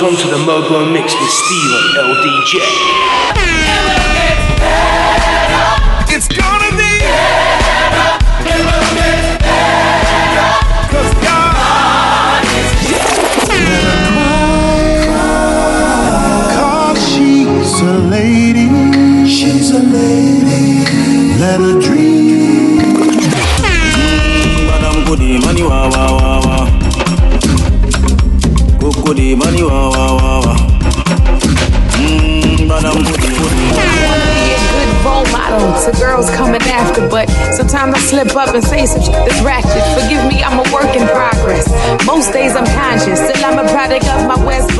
locked onto the Mobo Mix with Steevo LDJ. It's gonna be she's a lady. She's a lady. Let her dream. Go Goody, money wa wa wa wa. Mmm, Madam Goody, Goody. be a good role model to girls coming after, but sometimes I slip up and say some shit that's ratchet. Forgive me, I'm a work in progress. Most days I'm conscious, still I'm a product of my West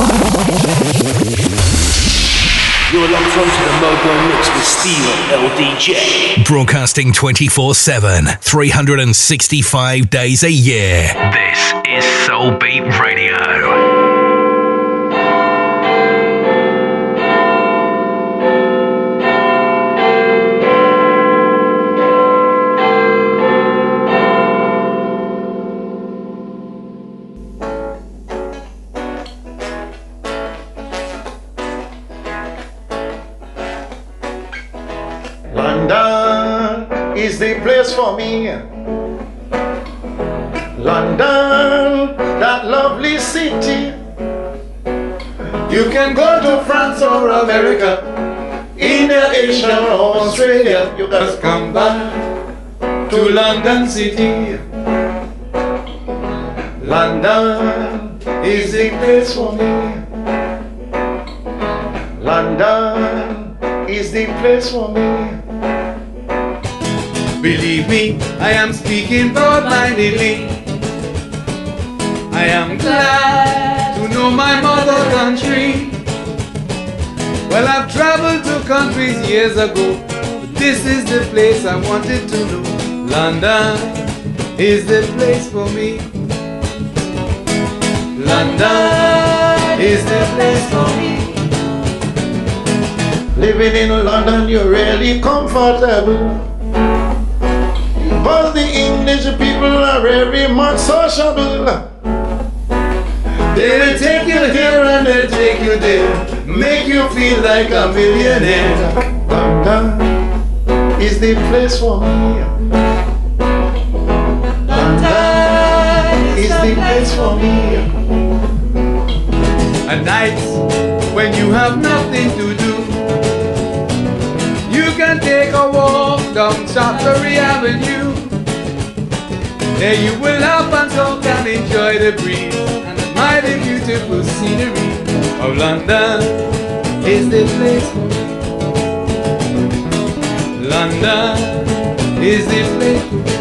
You're locked onto the Mobo Mix with Steevo LDJ. Broadcasting 24 7, 365 days a year. This is Soul Beat Radio. London, that lovely city. You can go to France or America, India, Asia, or Australia. You gotta come back to London City. London is the place for me. London is the place for me. Me, I am speaking broad-mindedly. I am glad to know my mother country. Well, I've traveled to countries years ago, but this is the place I wanted to know. London is the place for me. London is the place for me. Living in London, you're really comfortable. But the English people are very much sociable. They'll take you here and they'll take you there, make you feel like a millionaire. London is the place for me. London is the place for me. At night, when you have nothing to do, you can take a walk down Shaftesbury Avenue. There you will laugh and talk and enjoy the breeze and admire the beautiful scenery of London. Is the place for me. London is the place for me.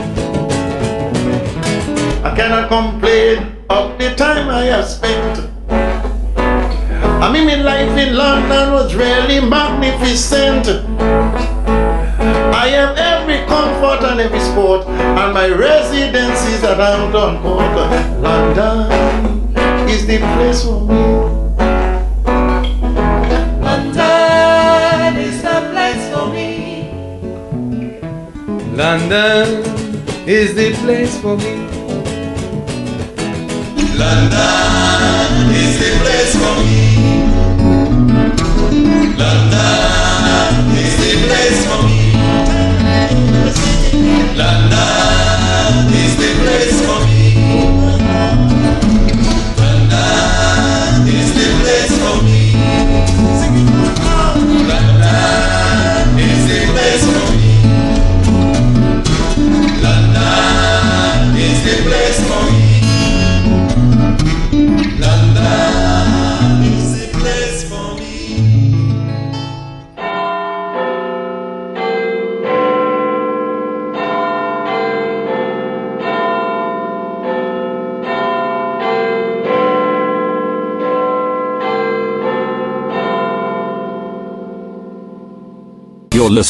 I cannot complain of the time I have spent. I mean, my life in London was really magnificent. I every comfort and every sport, and my residence is at Hampton Court. London is the place for me. London is the place for me. London is the place for me. London is the place for me. London is the place for me.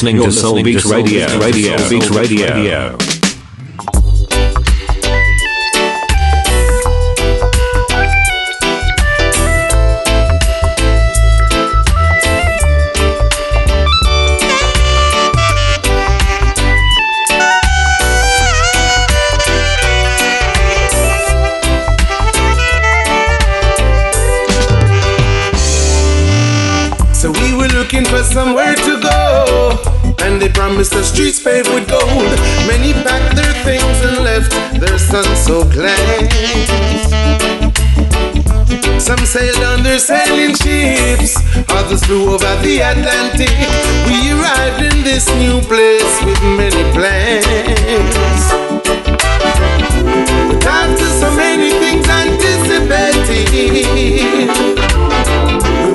You're listening to Soul Beat Radio. Radio. Soul Beat Radio. Others flew over the Atlantic. We arrived in this new place with many plans. But after so many things anticipated, we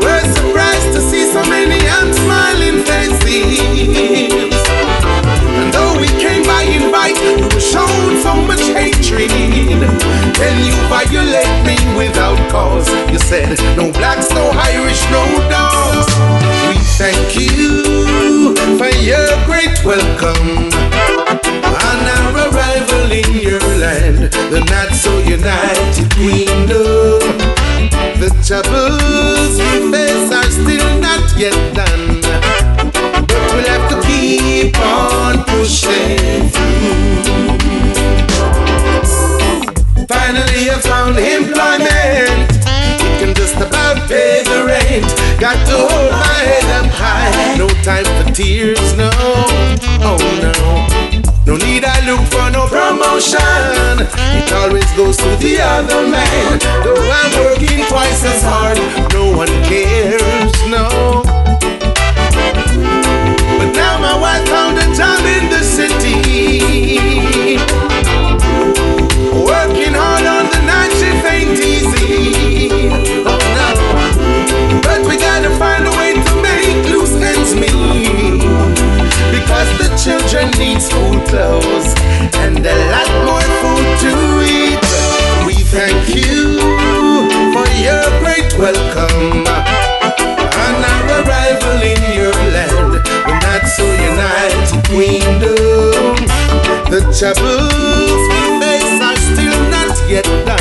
were surprised to see so many unsmiling faces. And though we came by invite, we were shown so much hatred. Then you violate me without cause. You said, no blacks, no Irish, no dogs. We thank you for your great welcome. On our arrival in your land, the not so united queendom. The troubles we face are still not yet done. But we'll have to keep on pushing through. Finally, I found employment. The. Got to hold my head up high. No time for tears, no. Oh no. No need I look for no promotion. It always goes to the other man. Though I'm working twice as hard, no one cares, no. But now my wife found a job in the city. Children need school clothes and a lot more food to eat. We thank you for your great welcome. On our arrival in your land, we're not so united queendom. The troubles we face are still not yet done.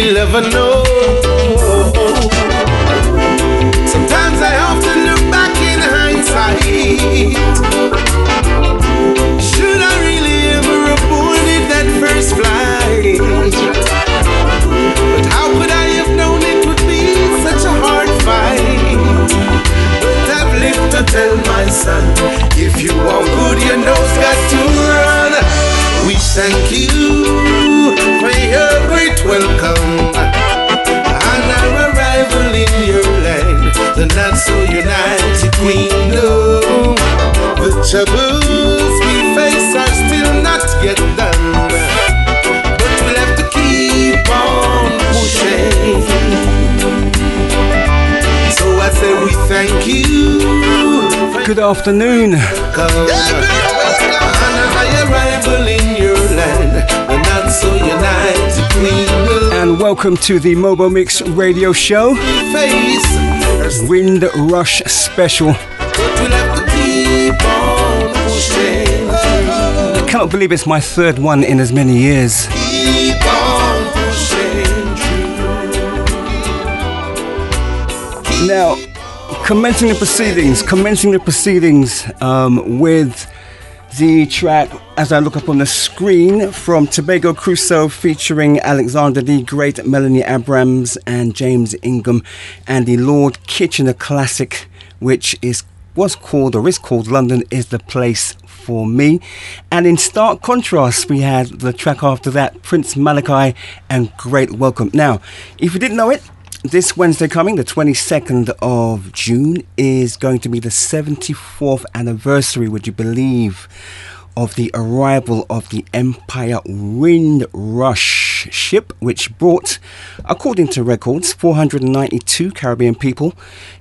Love and know. Sometimes I often look back in hindsight. Should I really ever have boarded that first flight? But how could I have known it would be such a hard fight? I've to tell my son, The we face are still not yet done. But we'll have to keep on pushing. So I say we thank you. Good afternoon. Come on our arrival in your land, the not so united queendom. And welcome to the Mobo Mix radio show. Face Wind Rush Special. Cannot believe it's my third one in as many years. Now, commencing the proceedings, commencing the proceedings um, with the track as I look up on the screen from Tobago Crusoe featuring Alexander D Great, Melanie Abrams, and James Ingham, and the Lord Kitchener classic, which is was called or is called London is the Place for Me. And in stark contrast, we had the track after that, Prince Malachi and Great Welcome. Now, if you didn't know it, this Wednesday coming, the 22nd of June, is going to be the 74th anniversary, would you believe, of the arrival of the Empire Ship, which brought, according to records, 492 Caribbean people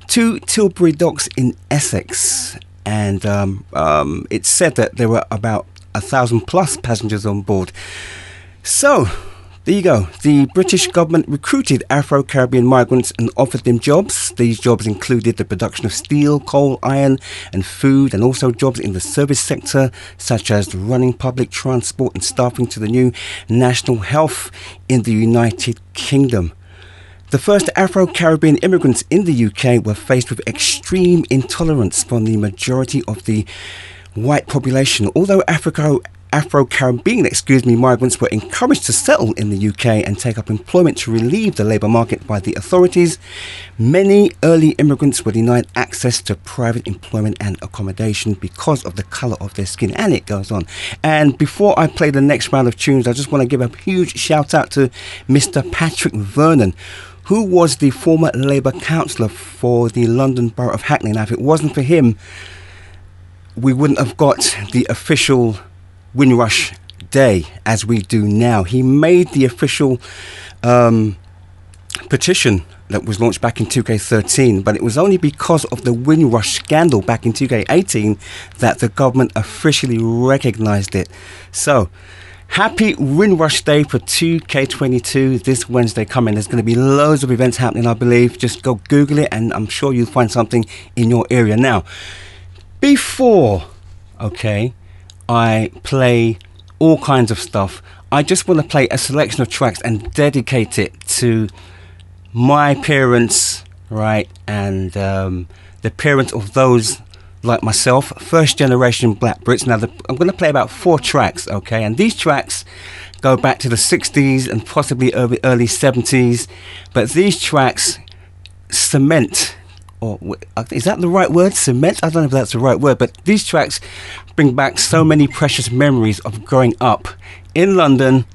to Tilbury Docks in Essex. And um, um, it's said that there were about a thousand plus passengers on board. So, There you go. The British government recruited Afro Caribbean migrants and offered them jobs. These jobs included the production of steel, coal, iron, and food, and also jobs in the service sector, such as running public transport and staffing to the new National Health in the United Kingdom. The first Afro Caribbean immigrants in the UK were faced with extreme intolerance from the majority of the white population. Although Africa Afro Caribbean, excuse me, migrants were encouraged to settle in the UK and take up employment to relieve the labour market by the authorities. Many early immigrants were denied access to private employment and accommodation because of the colour of their skin, and it goes on. And before I play the next round of tunes, I just want to give a huge shout out to Mr. Patrick Vernon who was the former Labour councillor for the London Borough of Hackney. Now, if it wasn't for him, we wouldn't have got the official Windrush Day as we do now. He made the official um, petition that was launched back in 2K13, but it was only because of the Windrush scandal back in 2K18 that the government officially recognised it. So, happy Windrush Day for 2K22 this Wednesday coming. There's going to be loads of events happening, I believe. Just go Google it, and I'm sure you'll find something in your area. Now, before, okay, I play all kinds of stuff. I just want to play a selection of tracks and dedicate it to my parents, right, and um, the parents of those like myself, first generation Black Brits. Now, the, I'm going to play about four tracks, okay, and these tracks go back to the 60s and possibly early, early 70s, but these tracks cement or uh, is that the right word? Cement? I don't know if that's the right word, but these tracks bring back so many precious memories of growing up in London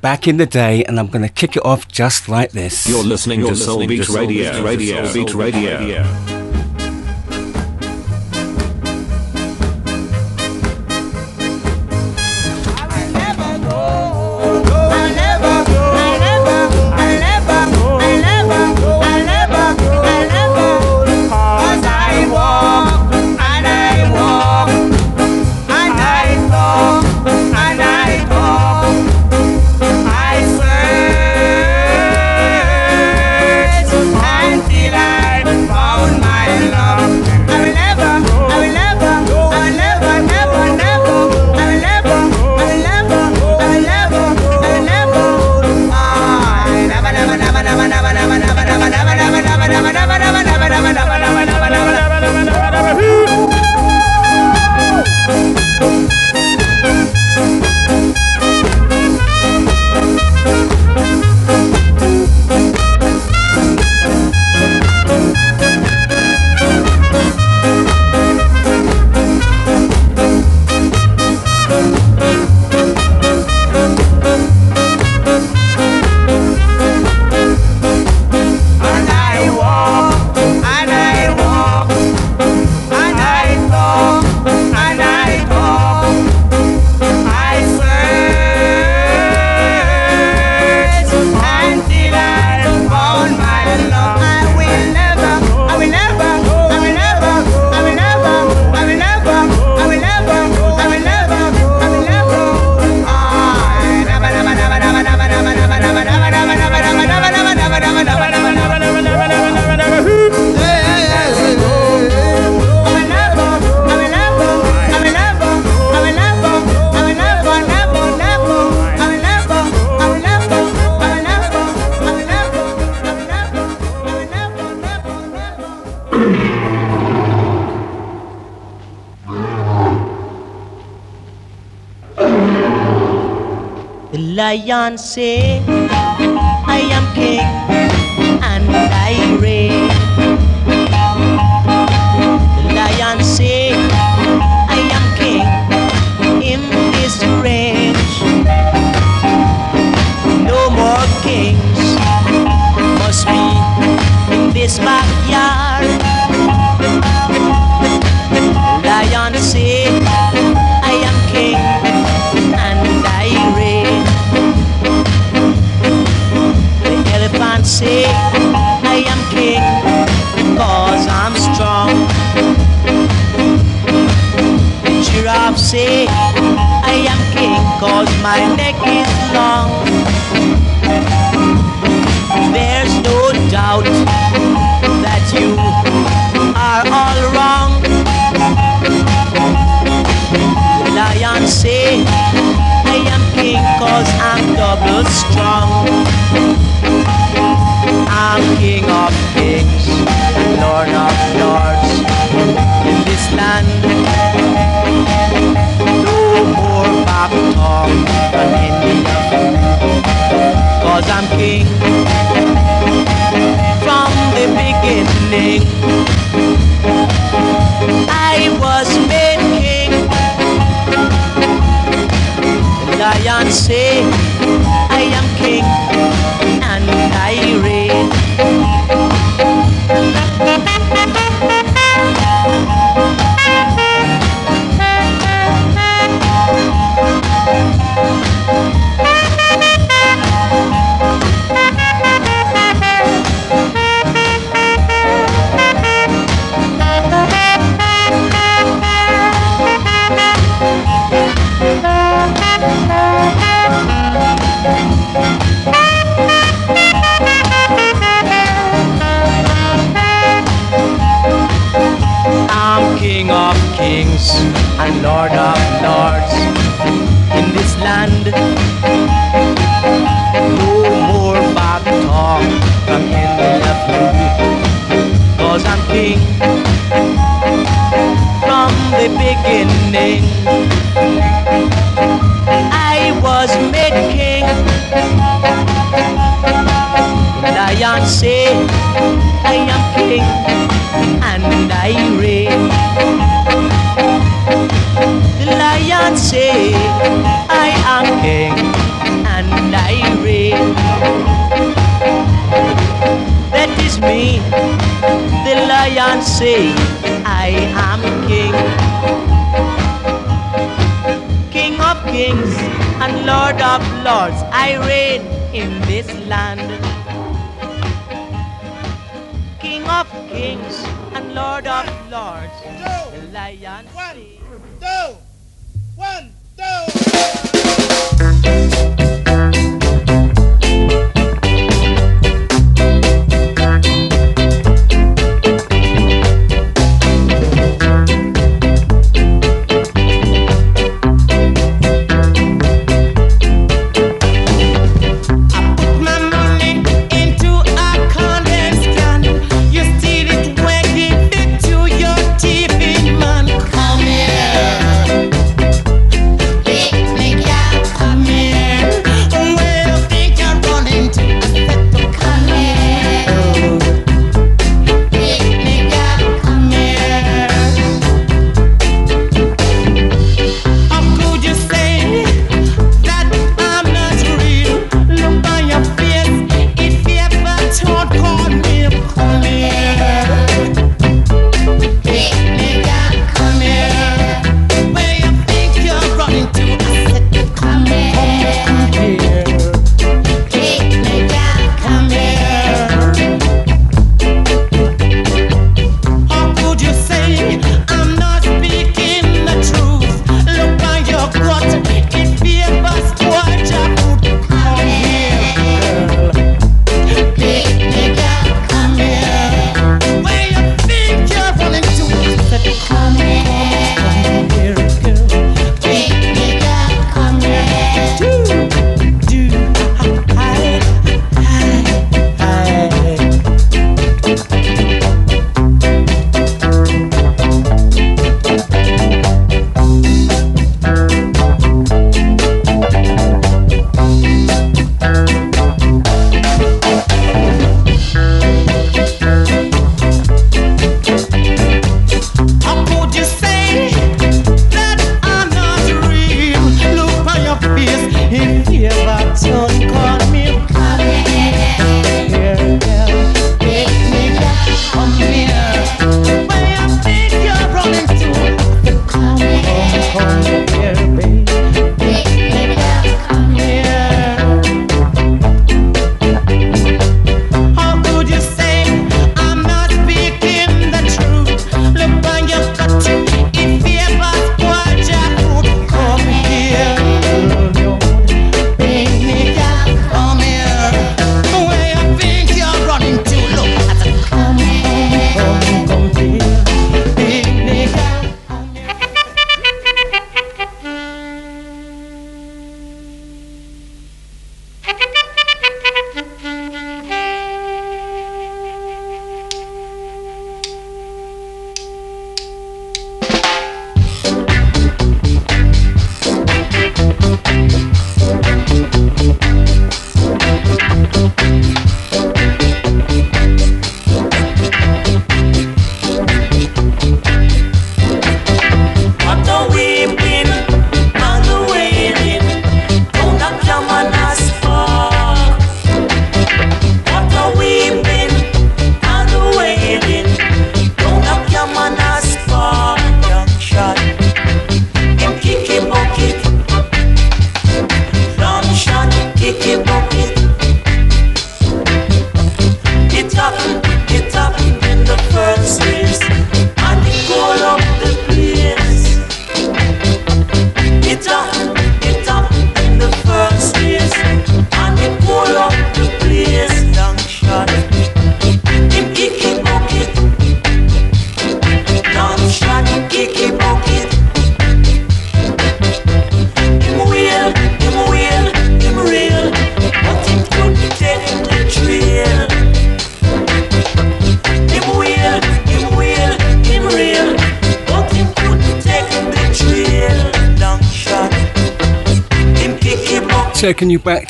back in the day, and I'm going to kick it off just like this. You're listening You're to Soul Beat Radio. Radio. Soul Beat Radio. Radio. Say, I am king my neck lord of lords in this land. No more back talk from in the blue. Cause I'm king from the beginning. I was made king. Lion say I am king and I reign. Lion say, I am king and I reign. That is me. The lion say, I am king. King of kings and Lord of lords, I reign in this land. King of kings and Lord of lords, the lion.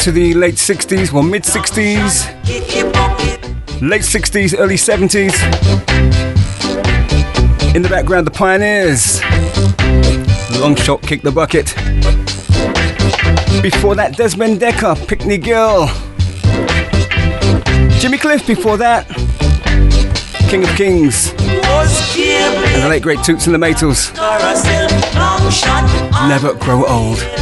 To the late 60s, well, mid 60s, late 60s, early 70s. In the background, the Pioneers. Long shot, kick the bucket. Before that, Desmond Dekker, Picnic Girl. Jimmy Cliff before that. King of Kings. And the late great Toots and the Maytals. Never grow old.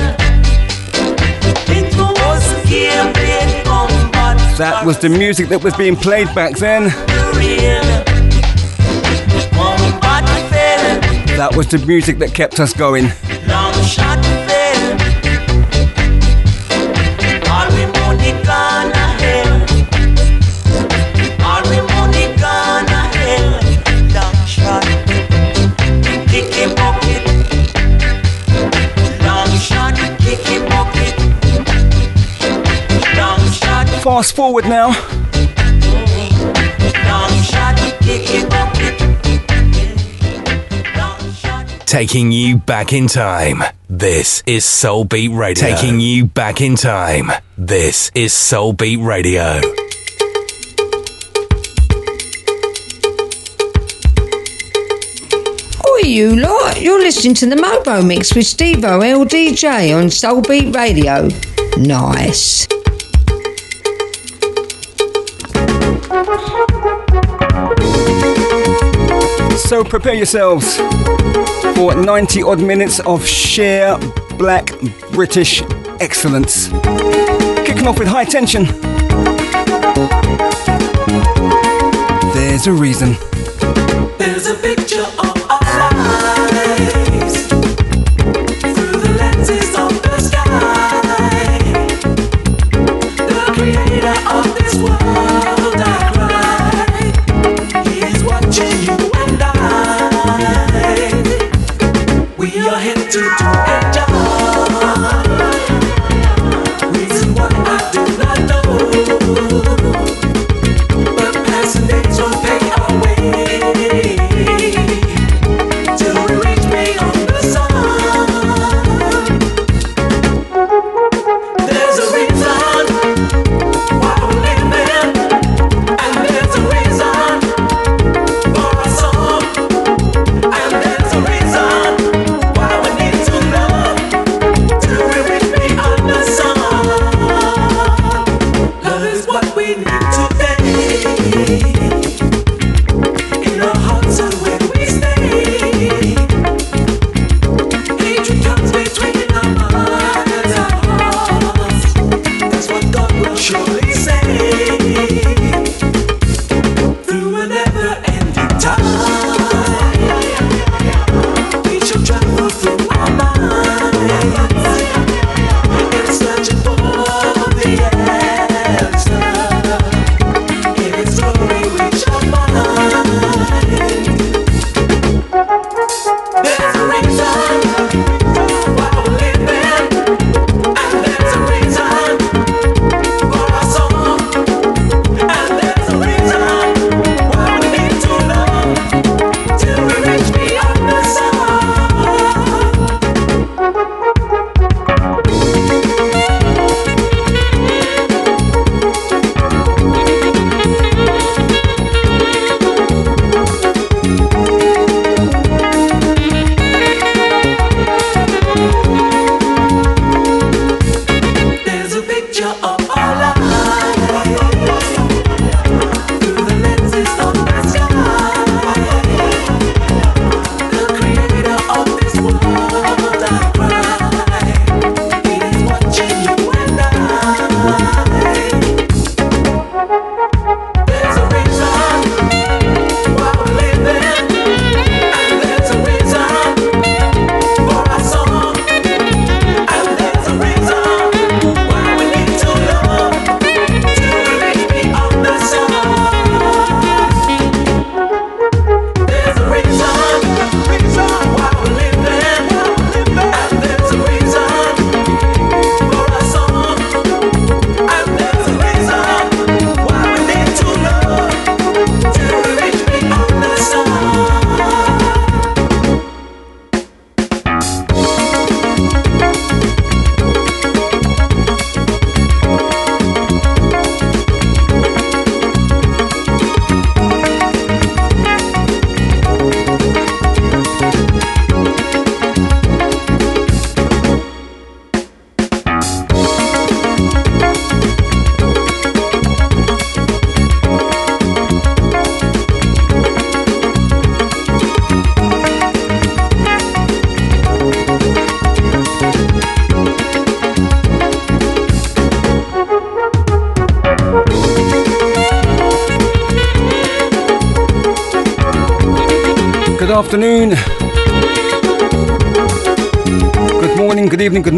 That was the music that was being played back then. That was the music that kept us going. Fast forward now. Taking you back in time. This is Soul Beat Radio. Taking you back in time. This is Soul Beat Radio. Oi, you lot! You're listening to the Mobo Mix with Steevo LDJ on Soul Beat Radio. Nice. So prepare yourselves for 90 odd minutes of sheer black British excellence. Kicking off with high tension. There's a reason. There's a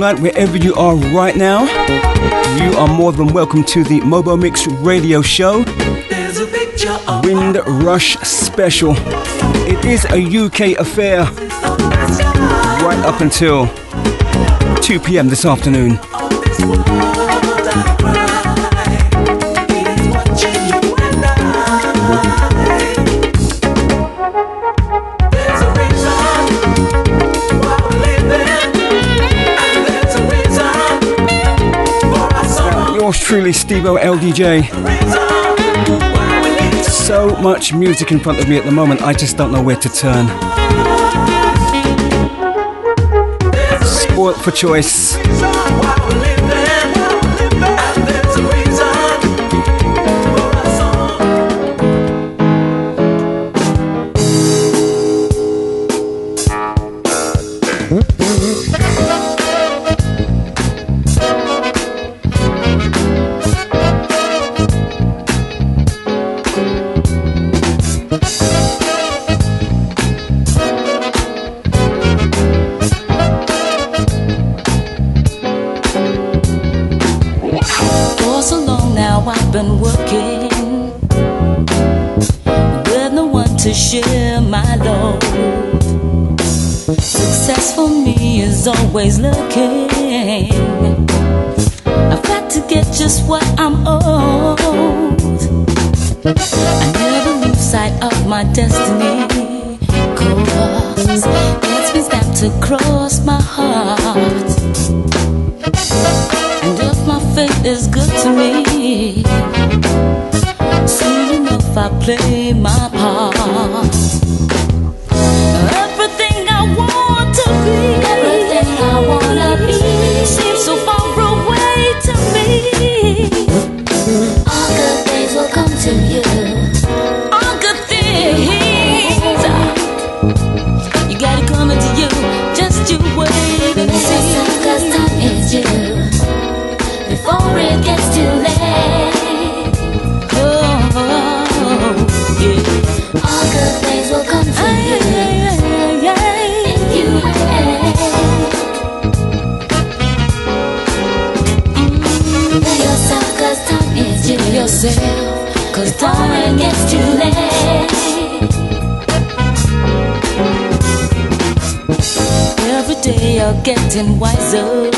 tonight, wherever you are right now. You are more than welcome to the Mobo Mix Radio Show. Wind Rush Special. It is a UK affair. Right up until 2 p.m. this afternoon. truly Steevo LDJ. So much music in front of me at the moment, I just don't know where to turn. Sport for choice. 就会 getting wiser.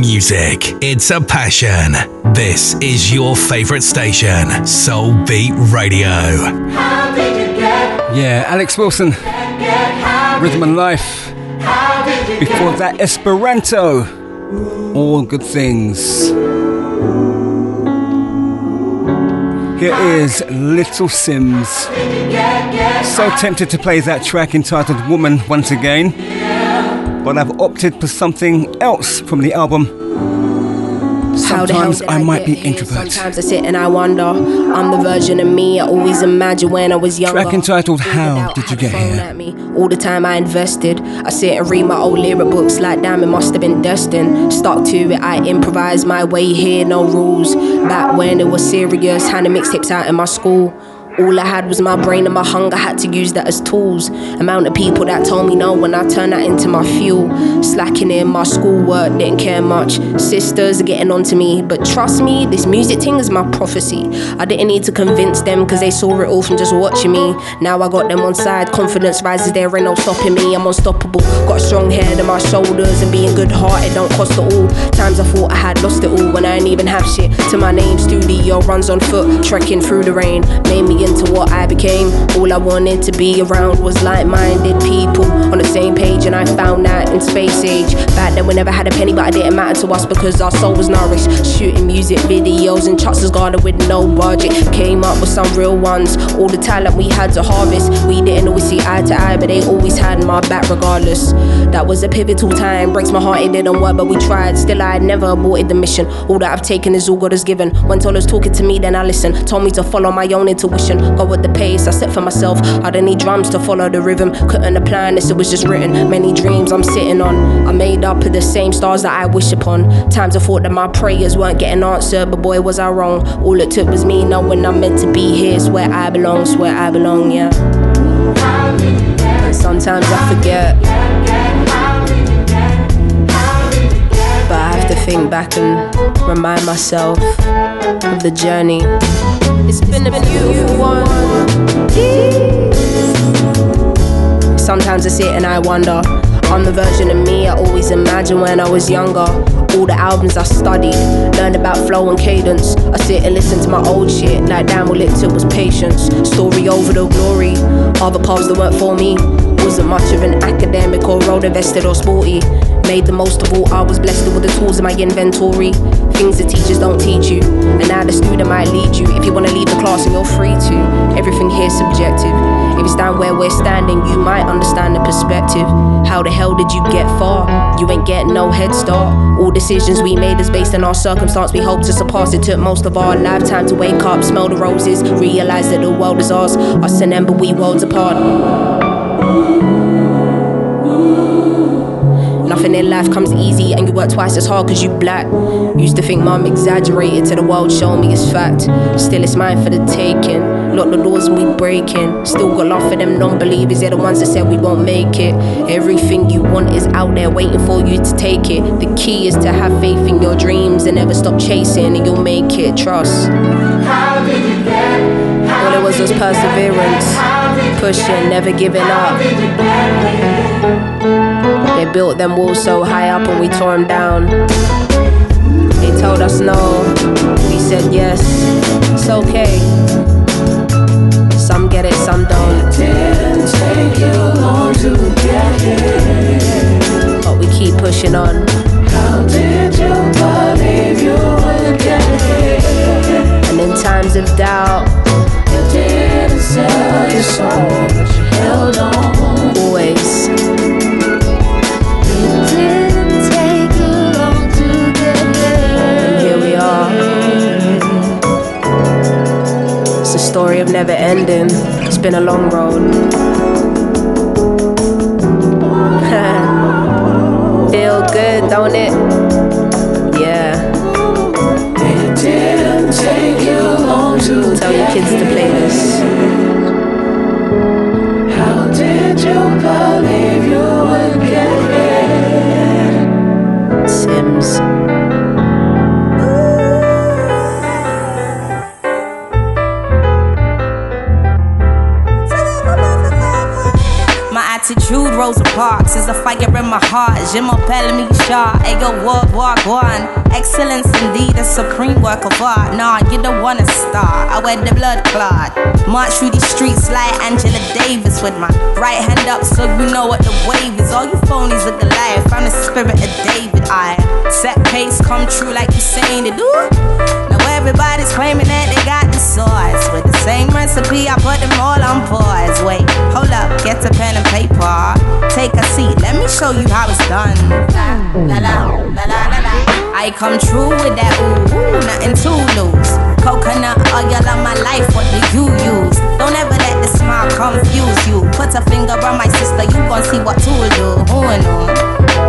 Music. It's a passion. This is your favorite station, Soul Beat Radio. Yeah, Alex Wilson, Rhythm and Life. Before that, Esperanto. All good things. Here is Little Simz. So tempted to play that track entitled Woman once again, but I've opted for something else from the album. How the hell Sometimes did I might be introvert. Sometimes I sit and I wonder. I'm the version of me I always imagined when I was younger. Track entitled How Did You Get Here? all the time I invested. I sit and read my old lyric books like damn it must have been destined. Stuck to it, I improvise my way here, no rules. Back when it was serious, handing mixtapes out in my school. All I had was my brain and my hunger, had to use that as tools. Amount of people that told me no when I turned that into my fuel. Slacking in my schoolwork, didn't care much. Sisters are getting onto me, but trust me, this music thing is my prophecy. I didn't need to convince them because they saw it all from just watching me. Now I got them on side, confidence rises, there ain't no stopping me. I'm unstoppable. Got strong head on my shoulders, and being good hearted don't cost it all. Times I thought I had lost it all when I ain't even have shit to my name. Studio runs on foot, trekking through the rain. Made me into what I became. All I wanted to be around was like minded people on the same page, and I found that in space age. Back then, we never had a penny, but it didn't matter to us because our soul was nourished. Shooting music videos in Chuck's Garden with no budget. Came up with some real ones. All the talent we had to harvest. We didn't always see eye to eye, but they always had my back regardless. That was a pivotal time. Breaks my heart, it didn't work, but we tried. Still, I never aborted the mission. All that I've taken is all God has given. When told us talking to me, then I listen. Told me to follow my own intuition. Go with the pace I set for myself. I don't need drums to follow the rhythm. Couldn't planned this, it was just written. Many dreams I'm sitting on. I made up of the same stars that I wish upon. Times I thought that my prayers weren't getting answered, but boy, was I wrong. All it took was me knowing I'm meant to be here. It's where I belong, it's where I belong, yeah. And sometimes I forget. But I have to think back and remind myself of the journey. It's been a beautiful one. Sometimes I sit and I wonder. I'm the version of me I always imagined when I was younger. All the albums I studied, learned about flow and cadence. I sit and listen to my old shit, like damn, all it took was patience. Story over the glory, other paths that weren't for me. Wasn't much of an academic or road invested or sporty. Made the most of all I was blessed with the tools in my inventory. Things the teachers don't teach you, and now the student might lead you. If you wanna leave the class, and you're free to. Everything here's subjective. If stand where we're standing, you might understand the perspective. How the hell did you get far? You ain't getting no head start. All decisions we made is based on our circumstance. We hope to surpass it. Took most of our lifetime to wake up, smell the roses, realize that the world is ours. Us and them, but we worlds apart. Nothing in life comes easy, and you work twice as hard because you black. Used to think mum exaggerated to the world, show me it's fact. Still, it's mine for the taking. Lock the doors and we breaking. Still got love for them non believers, they're the ones that said we won't make it. Everything you want is out there waiting for you to take it. The key is to have faith in your dreams and never stop chasing, and you'll make it. Trust. how did you All it was was perseverance, pushing, never giving up. They built them walls so high up and we tore them down. They told us no, we said yes. It's okay. Get it, some don't. Didn't take you long to get here. But we keep pushing on. How did you believe you would get here? And in times of doubt, you didn't sell your soul, but you held on. Story of never ending. It's been a long road. Feel good, don't it? Yeah. It didn't take you long to tell your kids to play this. How did you believe you would get here? Simz. My heart. Je m'appelle Misha, ego walk, walk, one. Excellence indeed, a supreme work of art. Nah, you don't wanna start. I wear the blood clot. March through these streets like Angela Davis with my right hand up so you know what the wave is. All you phonies are Goliath. I'm the spirit of David. I set pace, come true like you saying it do. Now everybody's claiming that they got the the same recipe, I put them all on pause. Wait, hold up, get a pen and paper. Take a seat, let me show you how it's done. La la, la la la la. I come true with that ooh, ooh, nothing to lose. Coconut oil on my life, what do you use? Don't ever let the smile confuse you. Put a finger on my sister, you gon' see what to do. Who knew?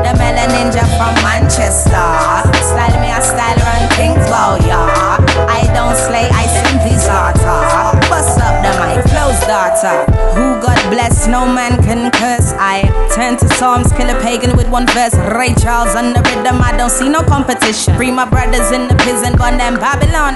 The Melon Ninja from Manchester. Style me, I style run things bow, yeah. I don't slay, I simply slaughter. Daughter. Who God bless, no man Kill a pagan with one verse. Ray Charles on the rhythm, I don't see no competition. Free my brothers in the prison, burn them Babylon.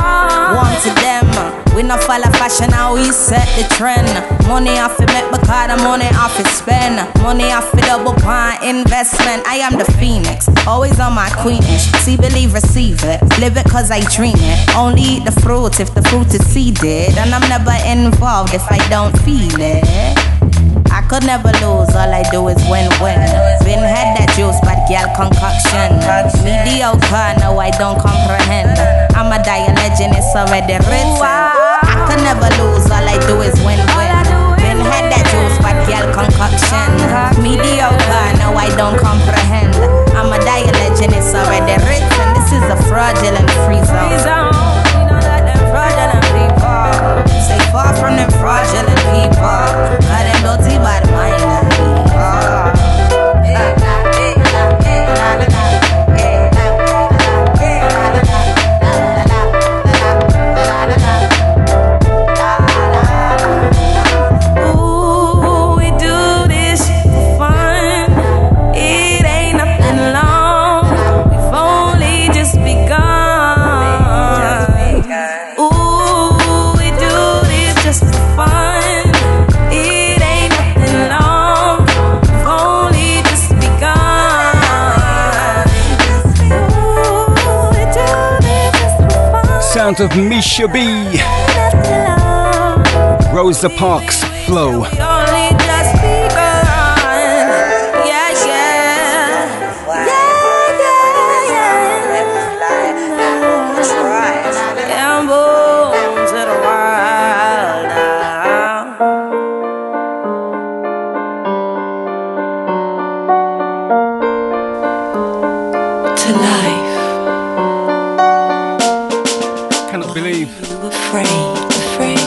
To them. We not follow fashion, how we set the trend. Money off it make because the money off it spend. Money off it double pine investment. I am the phoenix, always on my queenish. See, believe, receive it. Live it cause I dream it. Only eat the fruit if the fruit is seeded. And I'm never involved if I don't feel it. I could never lose, all I do is win win. Been had that juice, but girl concoction. Mediocre, no, I don't comprehend. I'm a dying legend, it's already written. I could never lose, all I do is win win. Been had that juice, but girl concoction. Mediocre, no, I don't comprehend. I'm a dying legend, it's already written. This is a fraudulent free zone. You know that them fraudulent people. Stay far from them fraudulent people. Dirty bad of Misha B. Rosa Parks Flow.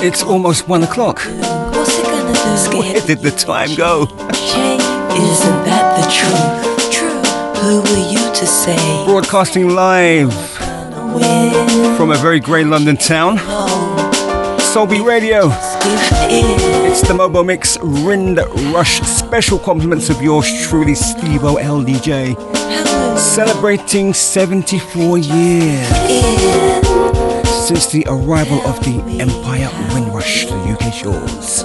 It's almost one o'clock. What's it gonna do? Where did the time go? Isn't that the truth? True. Who were you to say? Broadcasting live from a very grey London town. Soulbeat Radio. It's the Mobo Mix Rind Rush special compliments of yours truly, Steevo LDJ. Celebrating 74 years since the arrival of the Empire Windrush to the UK shores.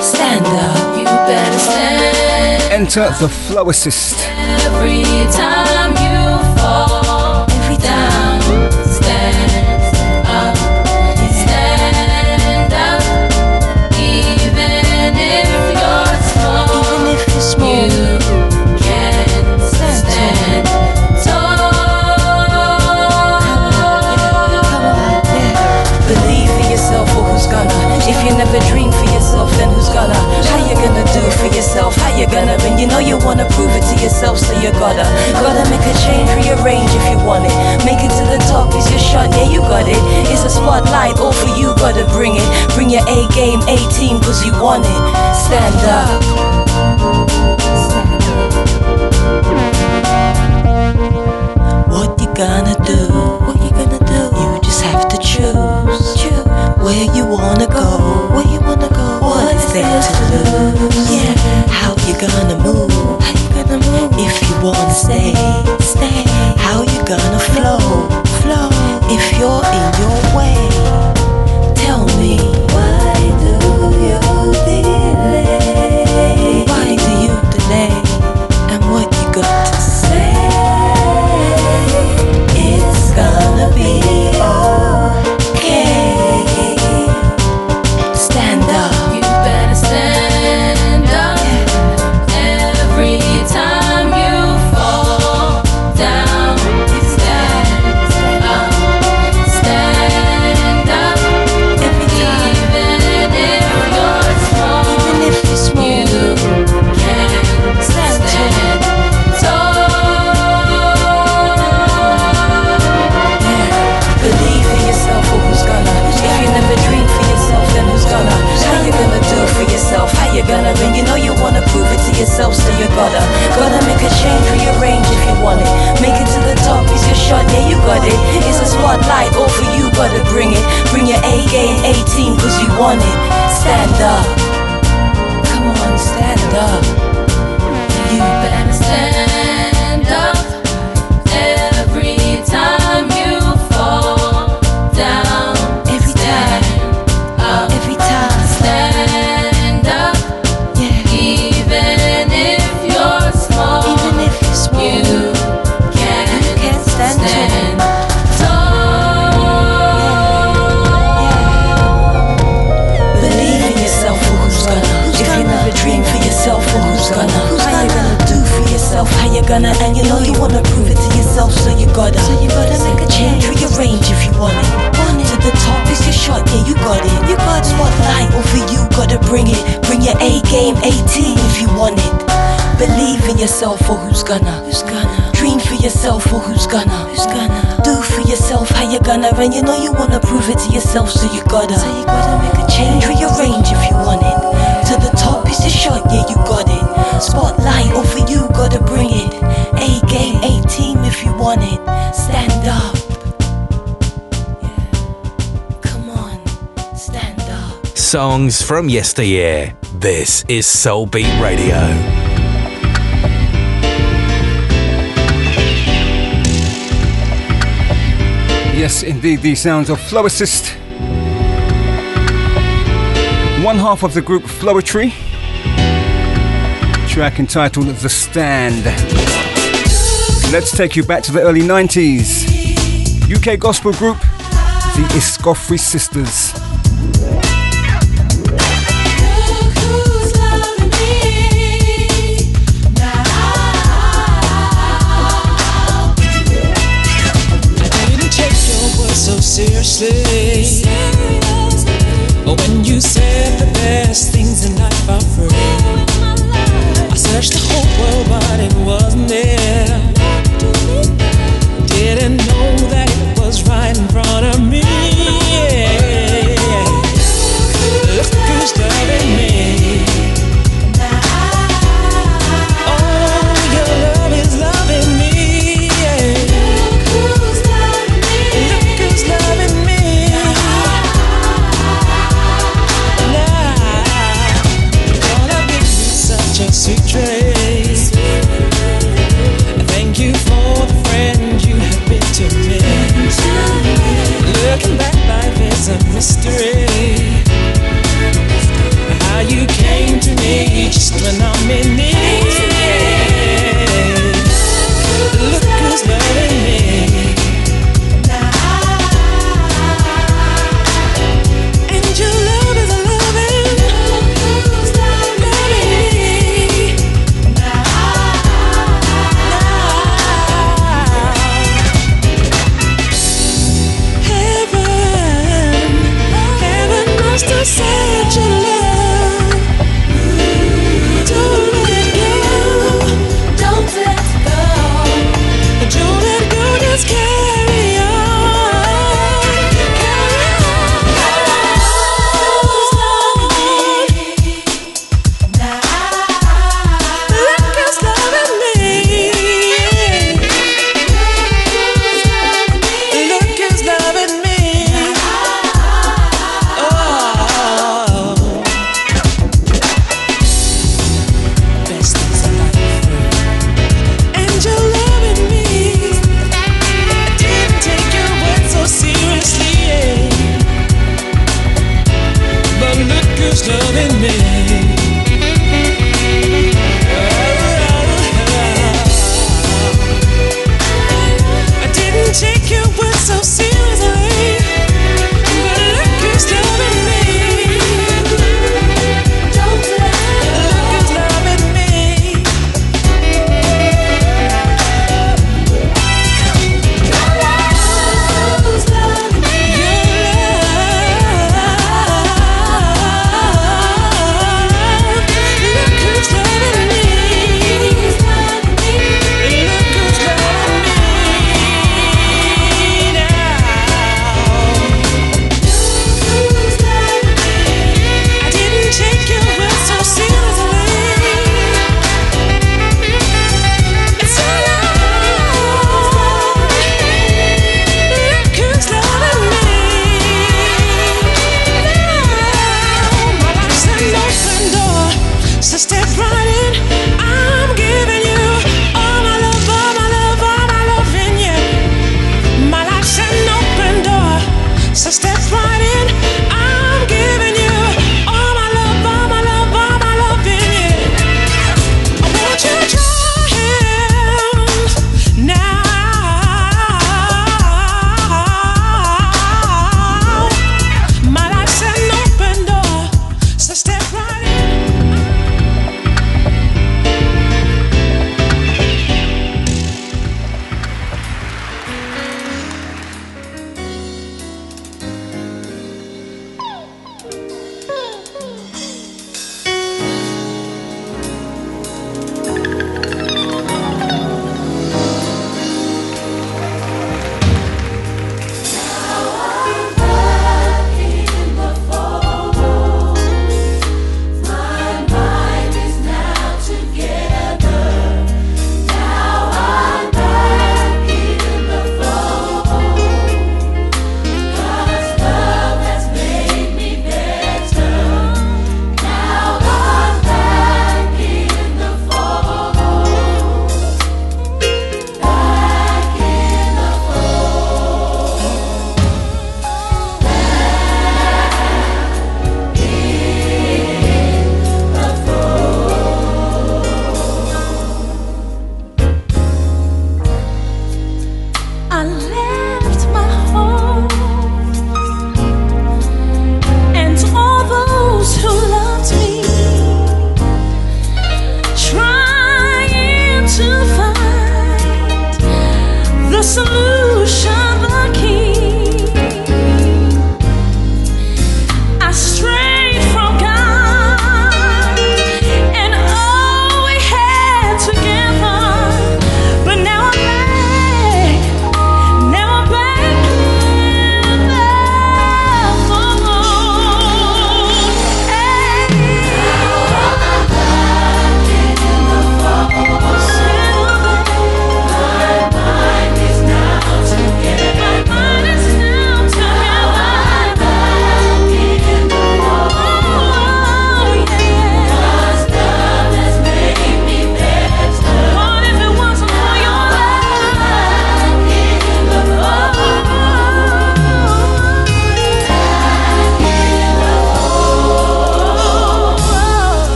Stand up, you better stand. Enter the Floacist. Every time you fall, every down, stand How you gonna do for yourself? How you gonna? When you know you wanna prove it to yourself, so you gotta, gotta make a change, rearrange if you want it. Make it to the top, is your shot? Yeah, you got it. It's a spotlight, all for you, gotta bring it. Bring your A game, 18, cause you want it. Stand up. What you gonna do? songs from yesteryear. This is Soul Beat Radio. Yes, indeed, the sounds of Floacist. One half of the group Floetry. Track entitled The Stand. Let's take you back to the early 90s. UK gospel group, the Iscoffrey Sisters.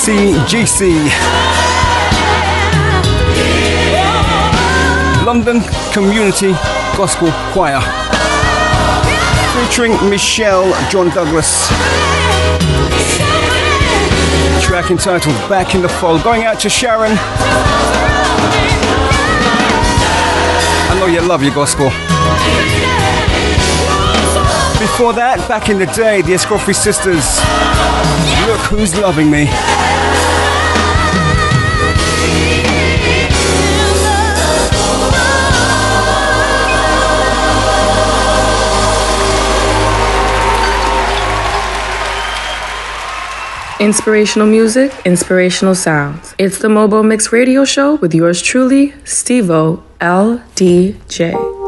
LCGC London Community Gospel Choir featuring Michelle John Douglas. Track entitled Back in the Fall. Going out to Sharon. I know you love your gospel. Before that, back in the day, the Escroffy Sisters. Look who's loving me. Inspirational music, inspirational sounds. It's the Mobo Mix Radio Show with yours truly, Steevo LDJ.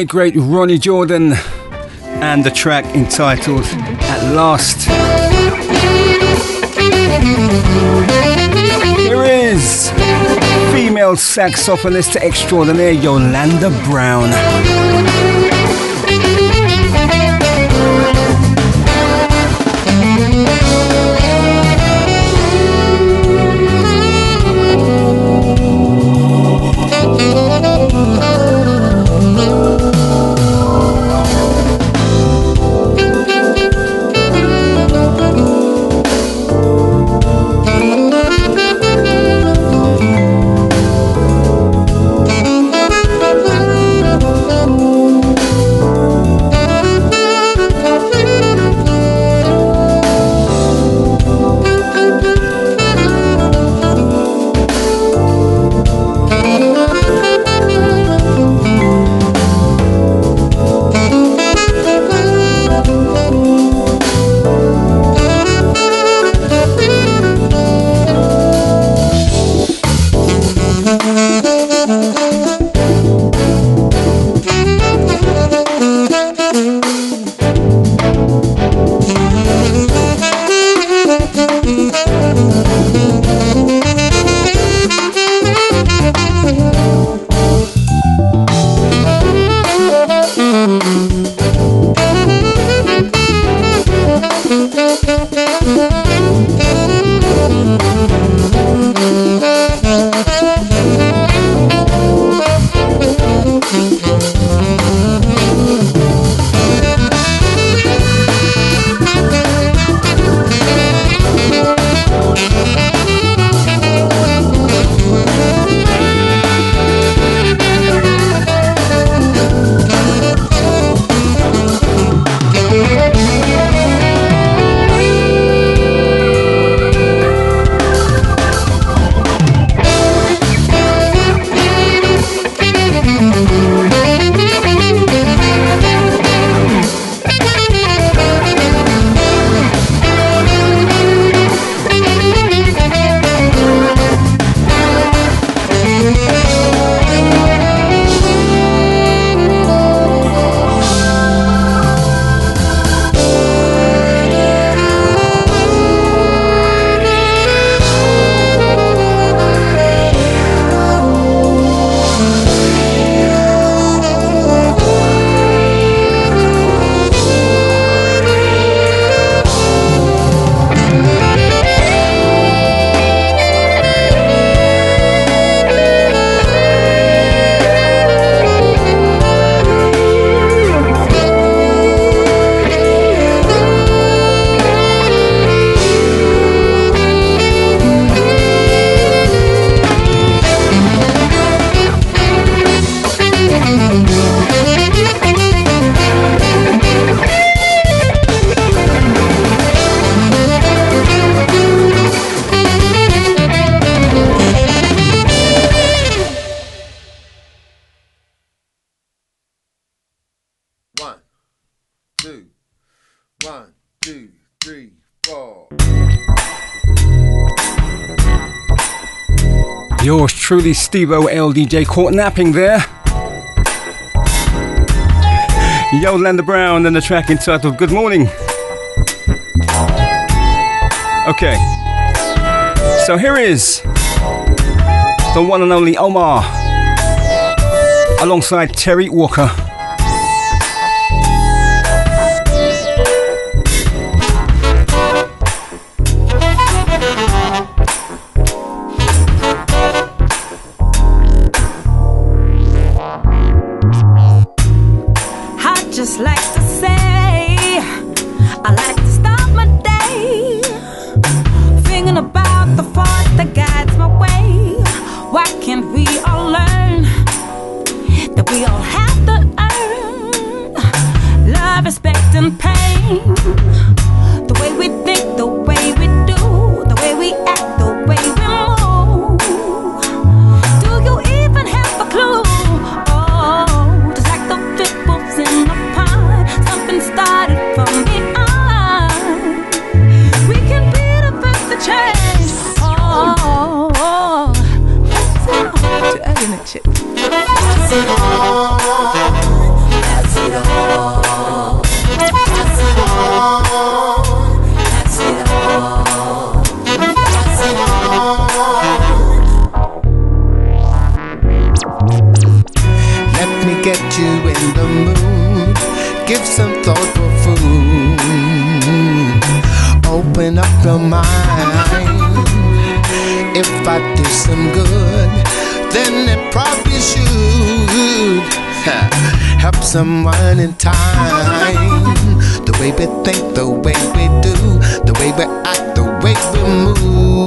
Late great Ronny Jordan, and the track entitled At Last. Here is female saxophonist extraordinaire Yolanda Brown. Truly, Steevo LDJ, caught napping there. Yolanda Brown and the track entitled Good Morning. Okay, so here is the one and only Omar alongside Terri Walker.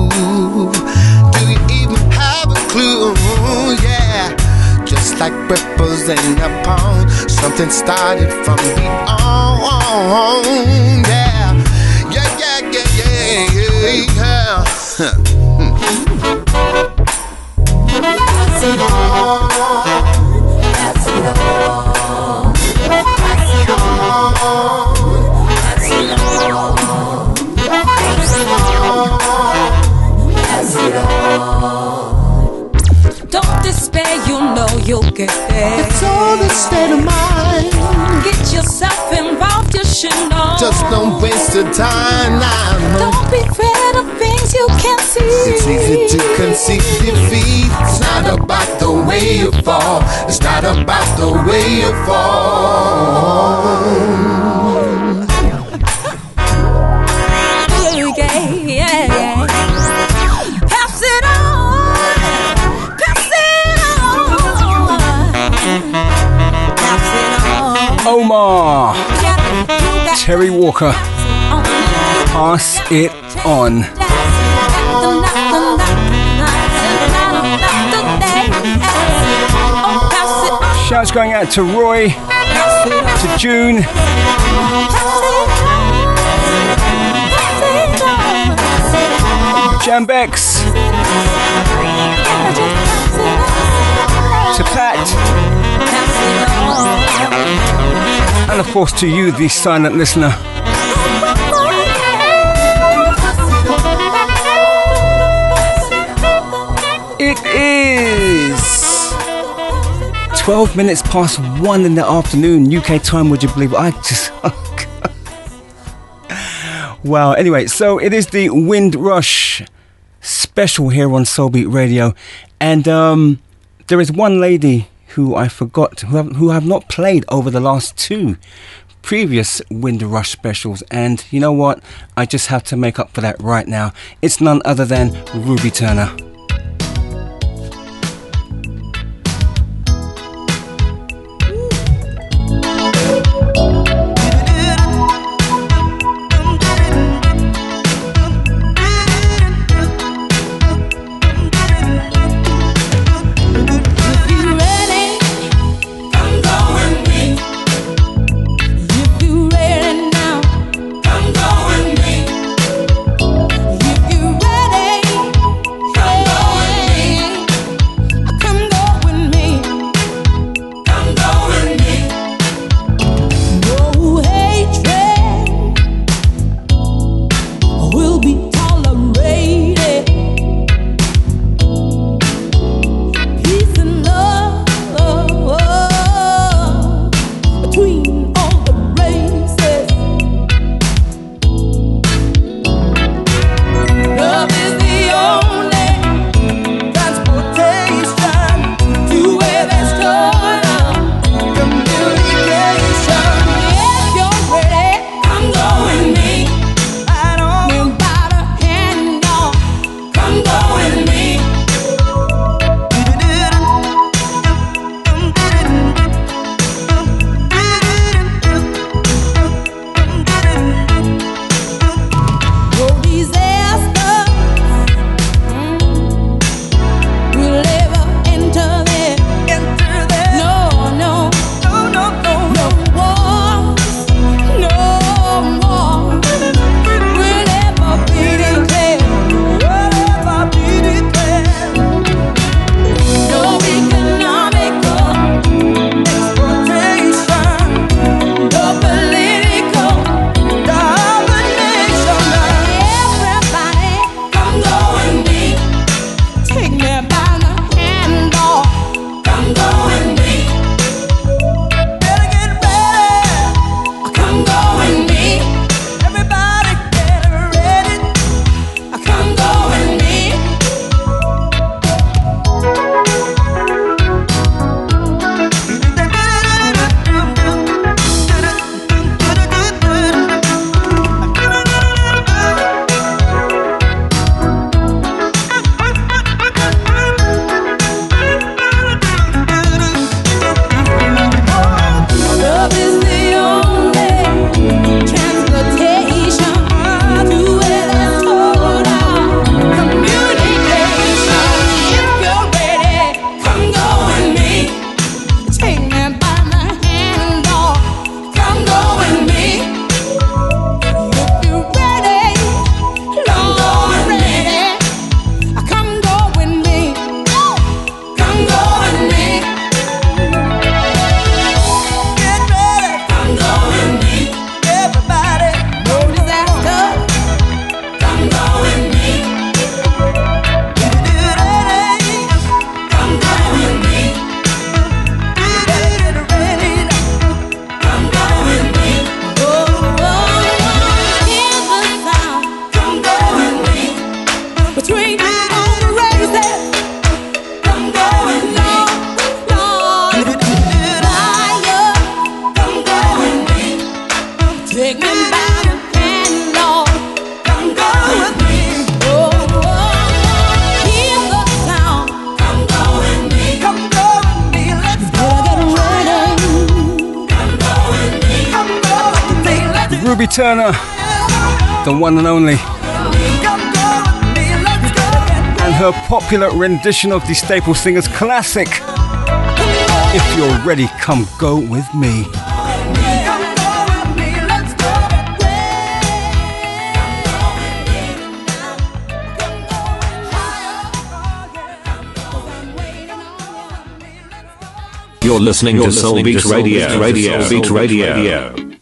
Do you even have a clue? Yeah, just like ripples in a pond, something started from on. Yeah, yeah, yeah, yeah, yeah, yeah. Huh. Hmm. It's all a state of mind. Get yourself involved, you should know. Just don't waste your time now. Don't be afraid of things you can't see. It's easy to conceive defeat. It's not about the way you fall. It's not about the way you fall. Terri Walker. Pass it on. Shouts going out to Roy, to June, Jambex, to Pat, and of course to you, the silent listener. It is 12 minutes past 1 in the afternoon, UK time, would you believe? I just. wow, anyway, so it is the Windrush special here on Soulbeat Radio. And um, there is one lady who I forgot, who have, who have not played over the last two previous Windrush specials. And you know what? I just have to make up for that right now. It's none other than Ruby Turner. popular rendition of the Staple Singers classic. If you're ready, come go with me. You're listening, You're to, Soul listening to Soul Beat Radio. Radio. Soul Beat Radio. Radio.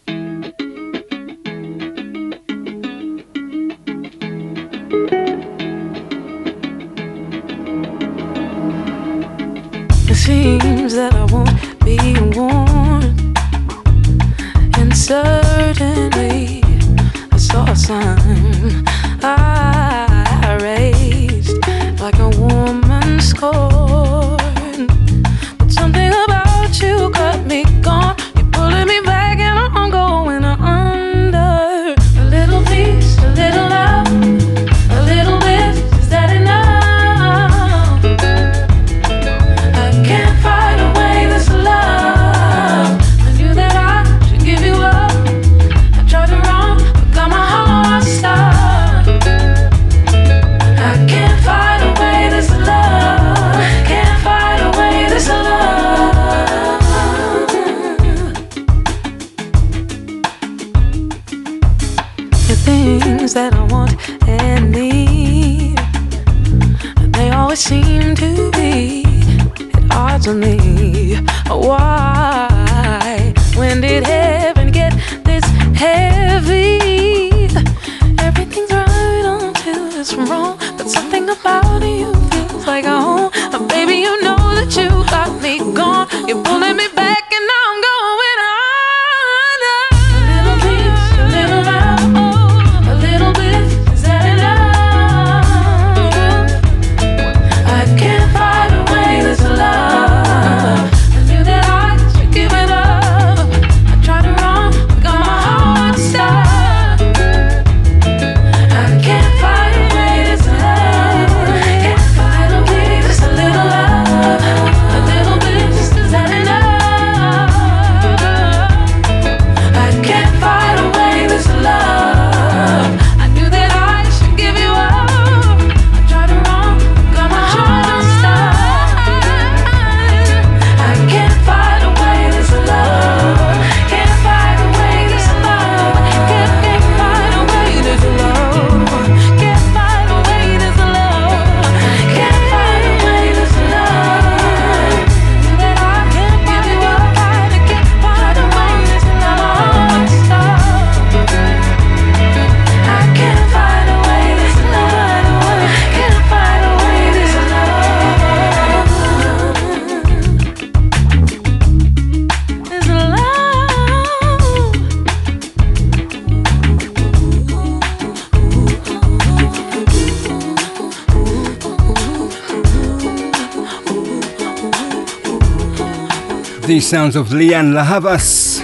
sounds of Lianne La Havas.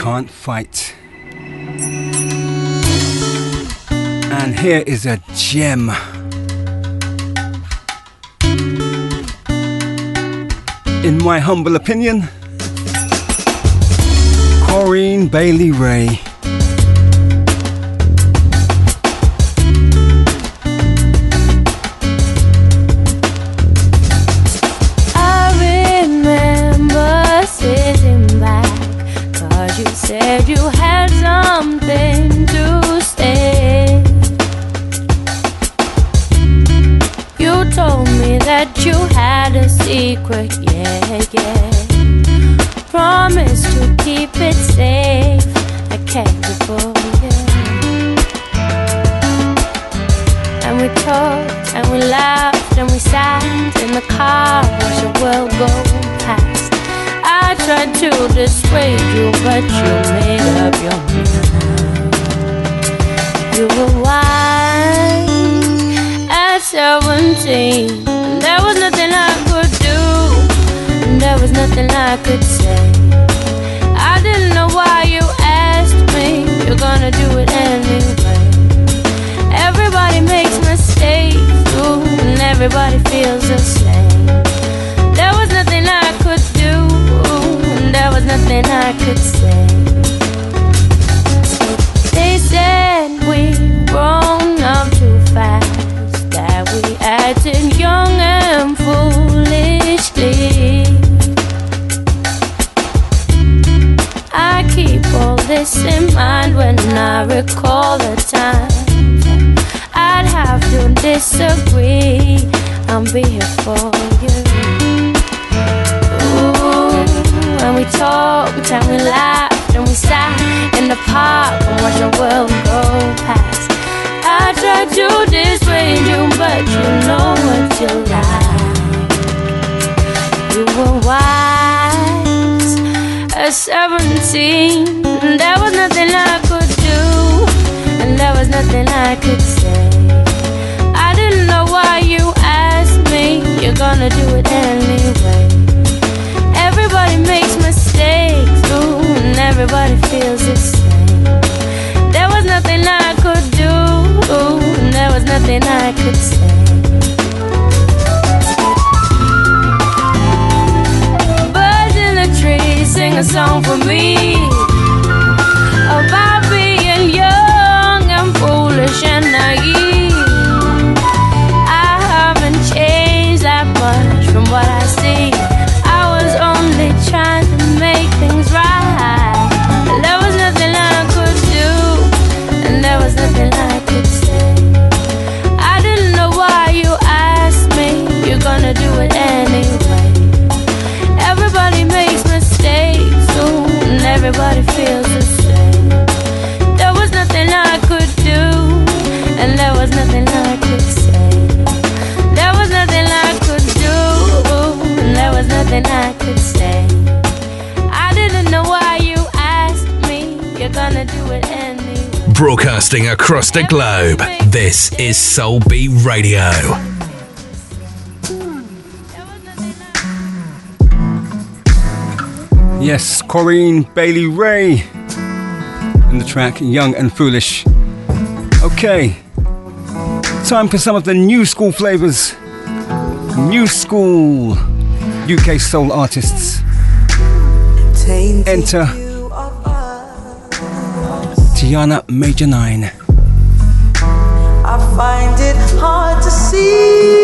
Can't fight. And here is a gem. In my humble opinion, Corinne Bailey Rae. I could say. They said we grown up too fast, that we acted young and foolishly. I keep all this in mind when I recall the time. I'd have to disagree. I'm here for you. We talk, we time we laugh, and we sat in the park and watch the world go past. I tried to dissuade you, but you know what you like. You were wise at 17. There was nothing I could do, and there was nothing I could say. I didn't know why you asked me. You're gonna do it anyway. Everybody feels the same. There was nothing I could do, and there was nothing I could say. Birds in the trees sing a song for me about being young and foolish and naive. Anyway. Broadcasting across the globe, this is Soul Beat Radio. Yes, Corinne Bailey Rae. And the track Young and Foolish. Okay. Time for some of the new school flavors. New school UK soul artists. Enter Tiana Major9. I find it hard to see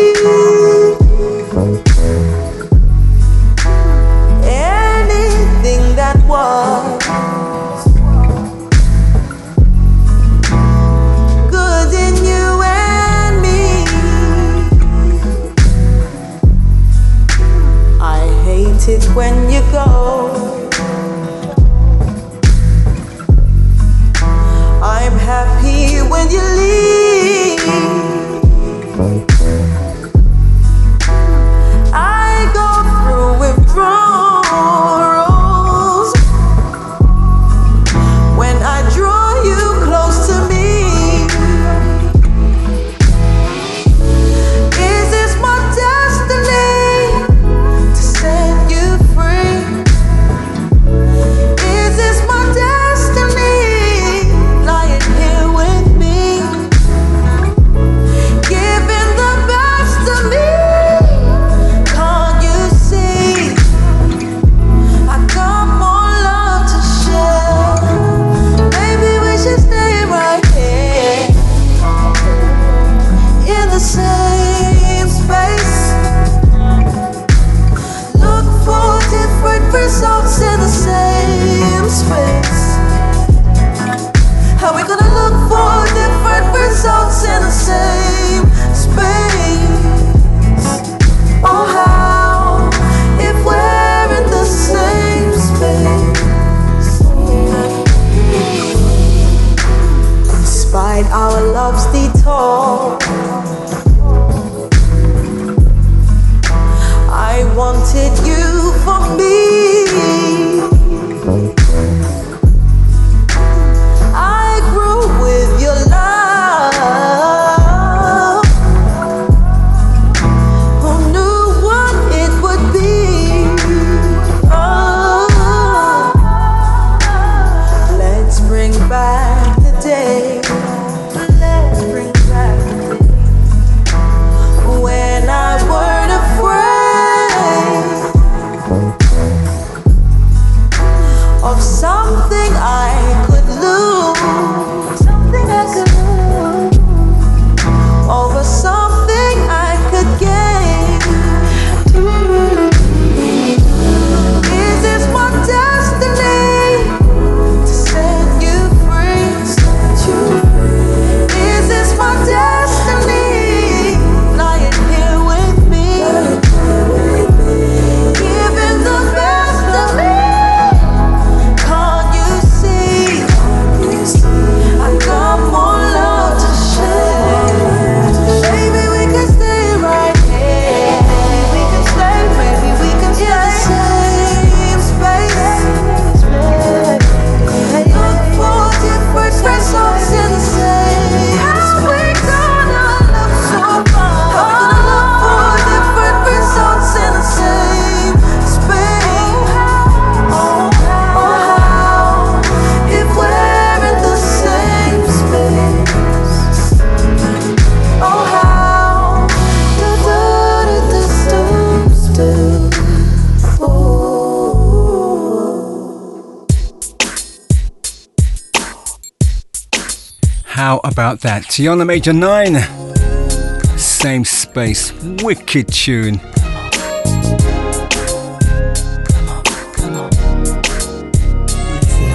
Tiana Major9. Same space, wicked tune.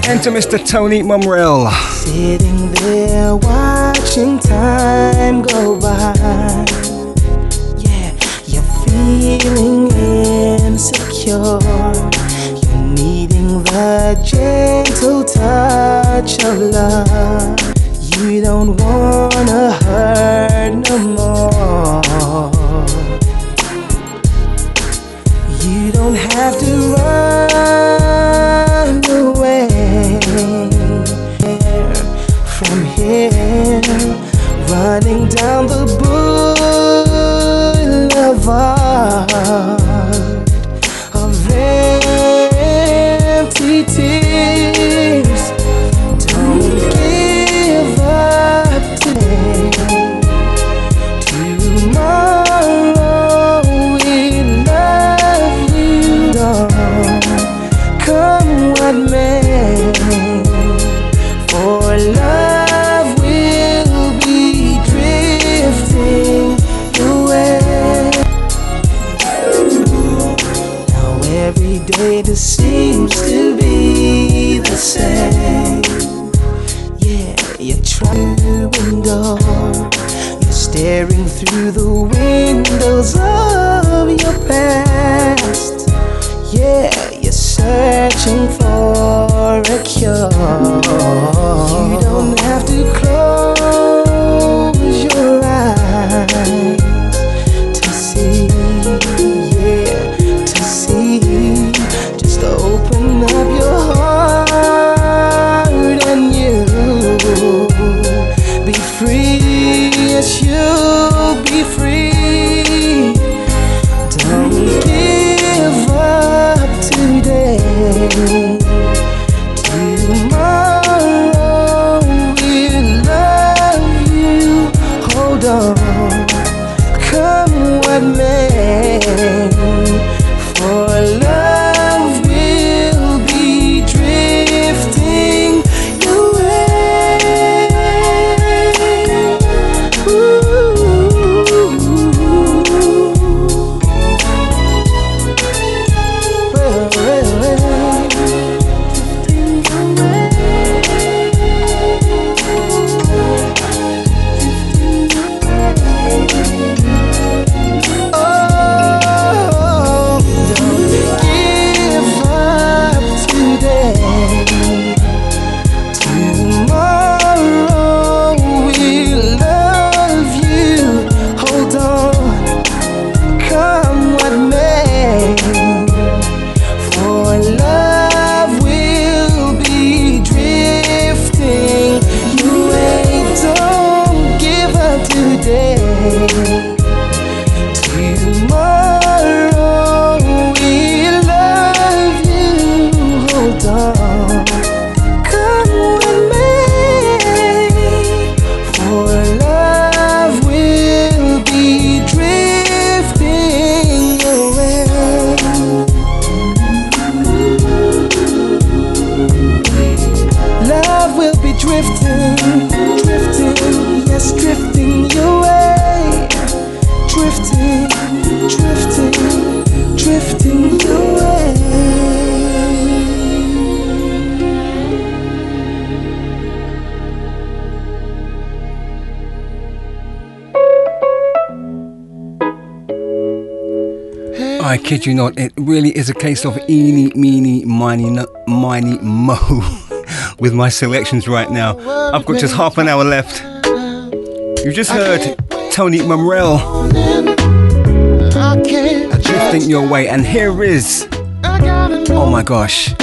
Enter Mr. Tony Momrelle. Sitting there watching time go by. Yeah, you're feeling insecure You're needing the gentle touch of love. We don't wanna hurt no more. You don't have to run away from here, running down the of eeny, meeny, miny, miny, mo with my selections right now. I've got just half an hour left. You just heard Tony Momrelle drifting your way, and here is. Oh my gosh.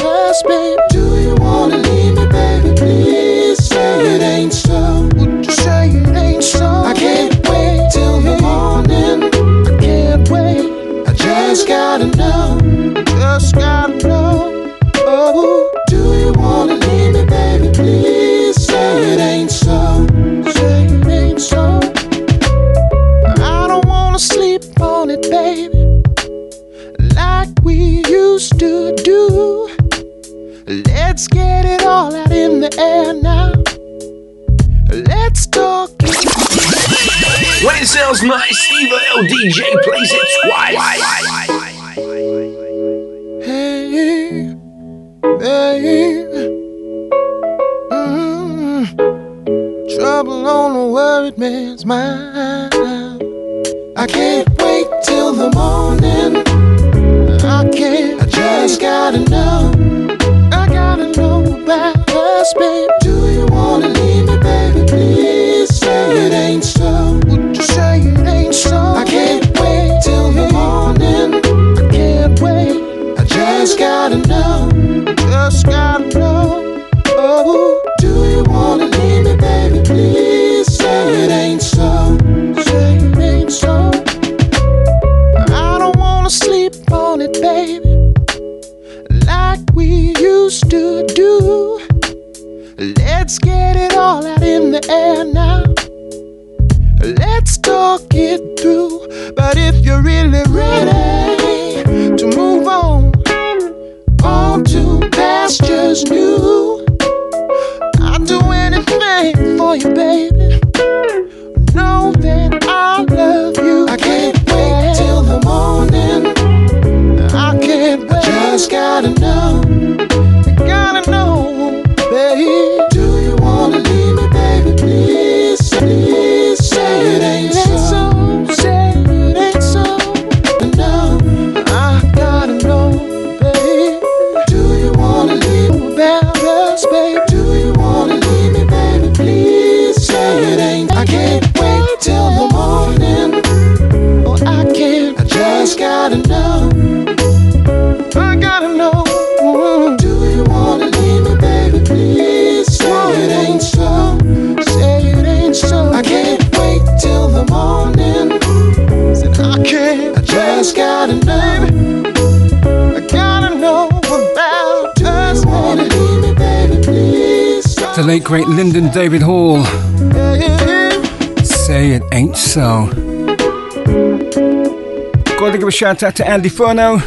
shout out to Andy Furno,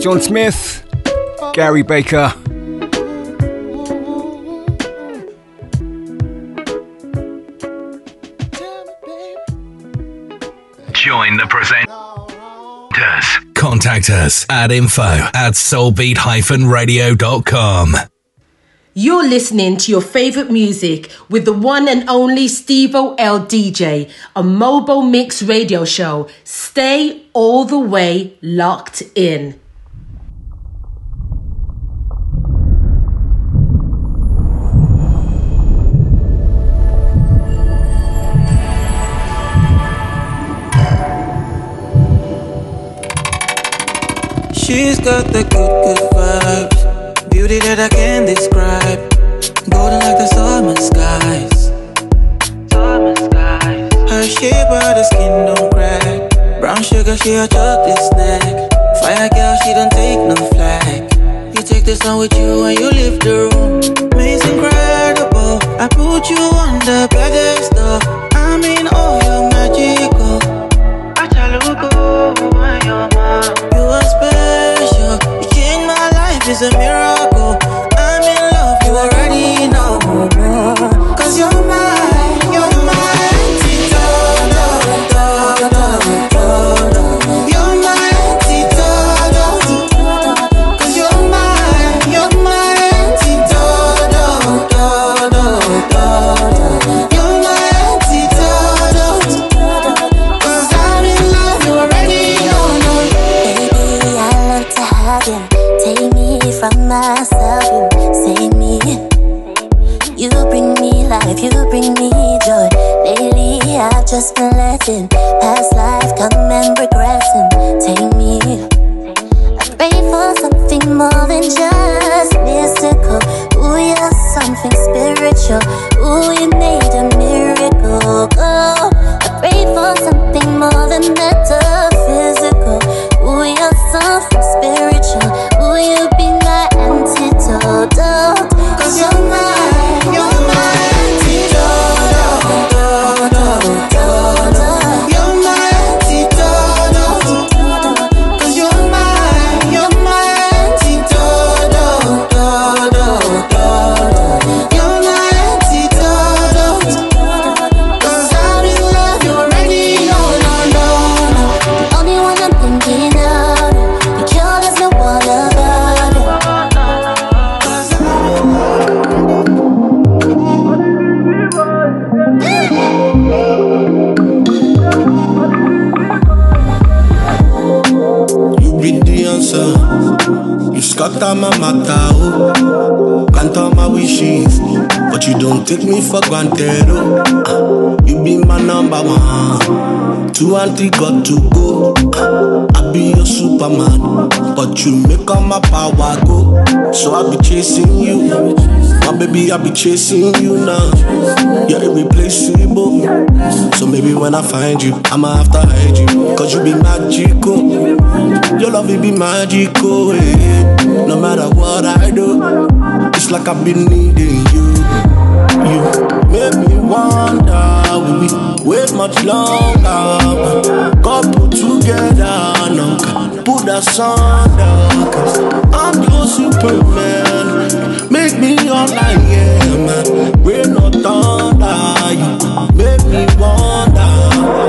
John Smith, Gary Baker. Join the presenters. Contact us at info at soulbeat-radio.com. You're listening to your favorite music with the one and only Steevo LDJ, a Mobo Mix radio show. Stay all the way locked in. She's got the good, good vibes. Beauty that I can't describe. Golden like the summer skies. Summer skies. Her shape, but her skin don't crack. Brown sugar, she a chocolate snack. Fire girl, she don't take no flag. You take the sun with you and you leave the room. It's incredible. I put you on the pedestal. I'm in all your magical. I tell you go when you're mine. You are special. You my life. It's a miracle. I'm in love. You already know. Cause you're my Ah, You be my number one. Two and three got to go. Ah, I be your Superman, but you make all my power go. So I be chasing you. My baby, I be chasing you now. You're irreplaceable. So maybe when I find you, I'ma have to hide you. Cause you be magical. Your love, it be magical. No matter what I do, it's like I've been needing you. You make me wonder, will we wait much longer? Couple together, no, put us under. Cause I'm your Superman. Make me all I am. Rain or thunder, you make me wonder.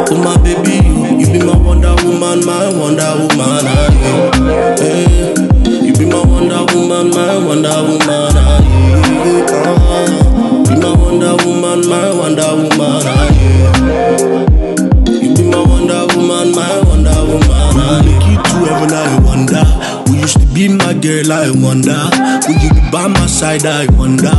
Oh my baby, you, you be my Wonder Woman, my Wonder Woman. ah, yeah. Hey, you be my Wonder Woman, my Wonder Woman. ah, yeah. Woman, my Wonder Woman. ah, yeah. You be my Wonder Woman, my Wonder Woman. ah, Make it to heaven, I wonder. Who used to be my girl, I wonder. Will you be by my side, I wonder.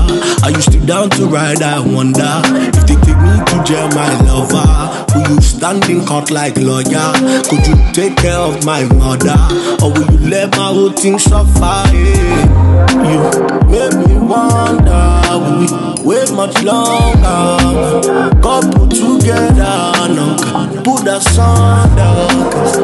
I used to down to ride, I wonder. If they take me to jail, my lover. Will you stand in court like lawyer? Could you take care of my mother? Or will you let my whole thing suffer? Yeah. You make me wonder. Will we wait much longer? Couple together, no, put us under. Cause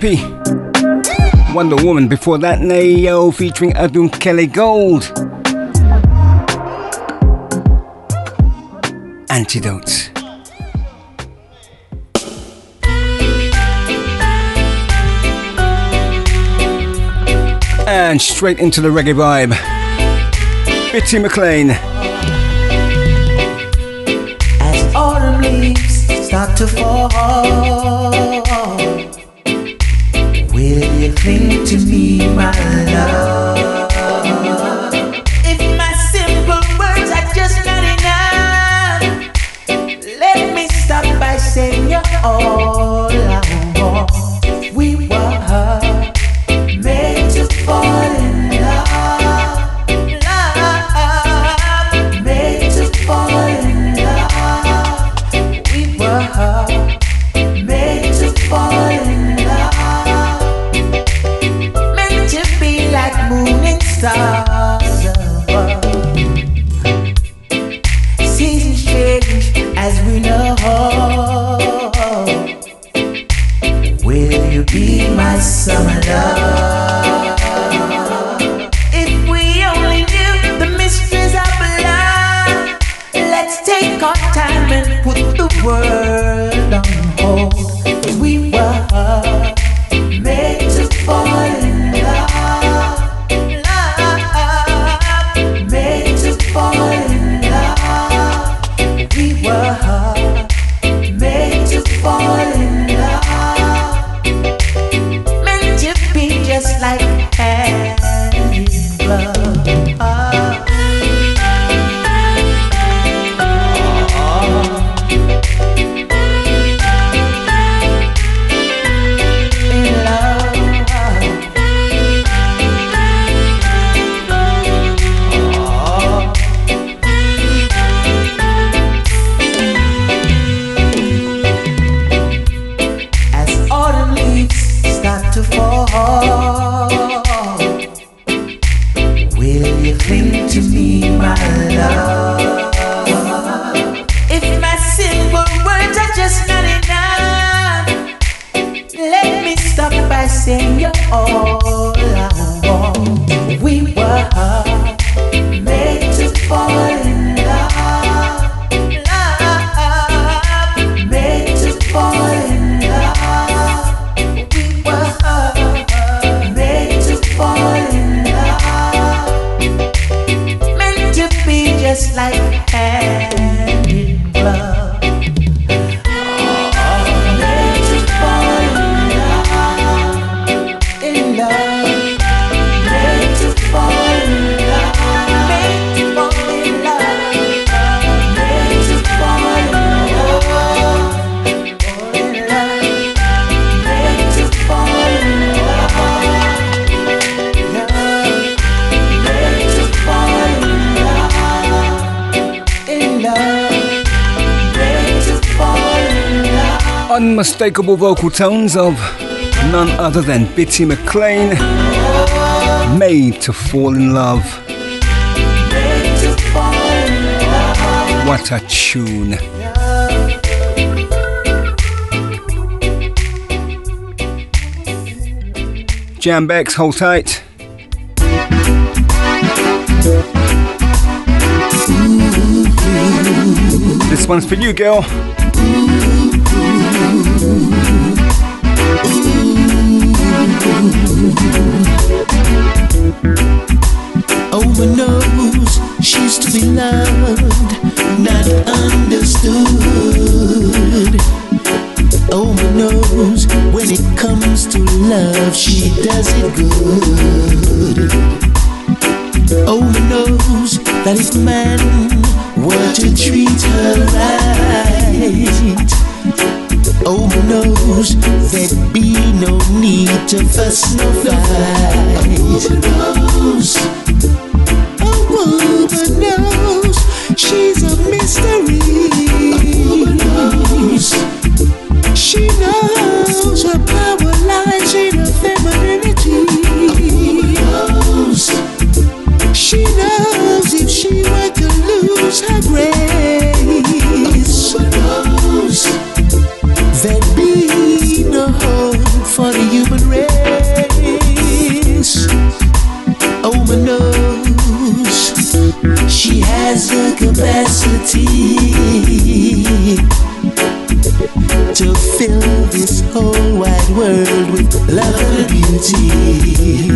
Happy. Wonder Woman before that, Nayo featuring Adun Kelly Gold. Antidote. And straight into the reggae vibe. Bitty McLean. As autumn leaves start to fall, cling to me, my love? Like Unmistakable vocal tones of none other than Bitty McLean. Made to fall in love. What a tune. Jambex, hold tight. This one's for you, girl. One knows she's to be loved, not understood. One knows when it comes to love, she does it good. One knows that if man were to treat her right, Oh, knows there'd be no need to fuss no fight. knows, a woman knows she's a mystery. knows, she knows her power lies in to fill this whole wide world with love and beauty.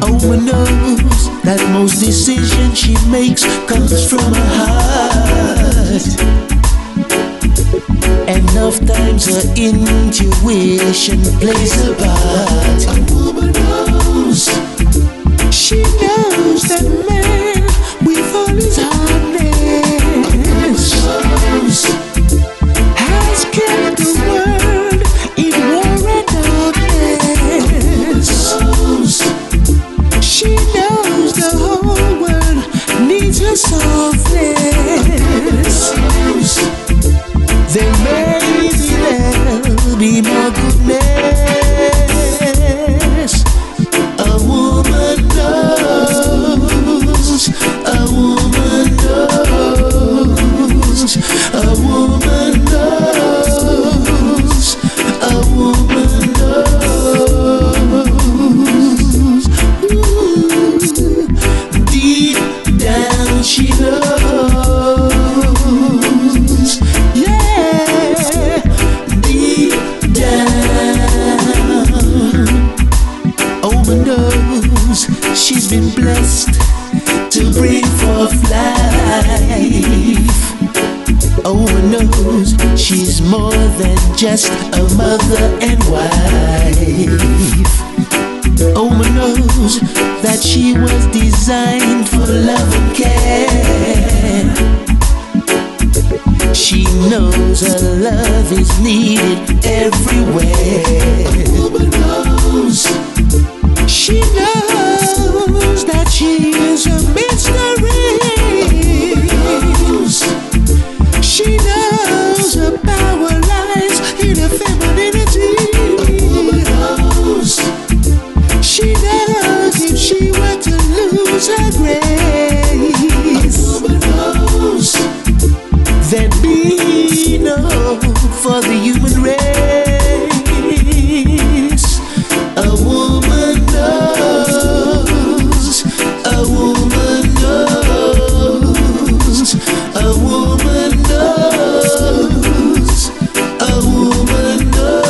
Oh, my knows that most decisions she makes comes from her heart. Enough times her intuition plays a part. A woman knows. She knows that been to bring forth life. Oh, Oma knows she's more than just a mother and wife. Oh, Oma knows that she was designed for love and care. She knows her love is needed everywhere. Woman knows. She knows for the human race. A woman knows. A woman knows. A woman knows. A woman knows.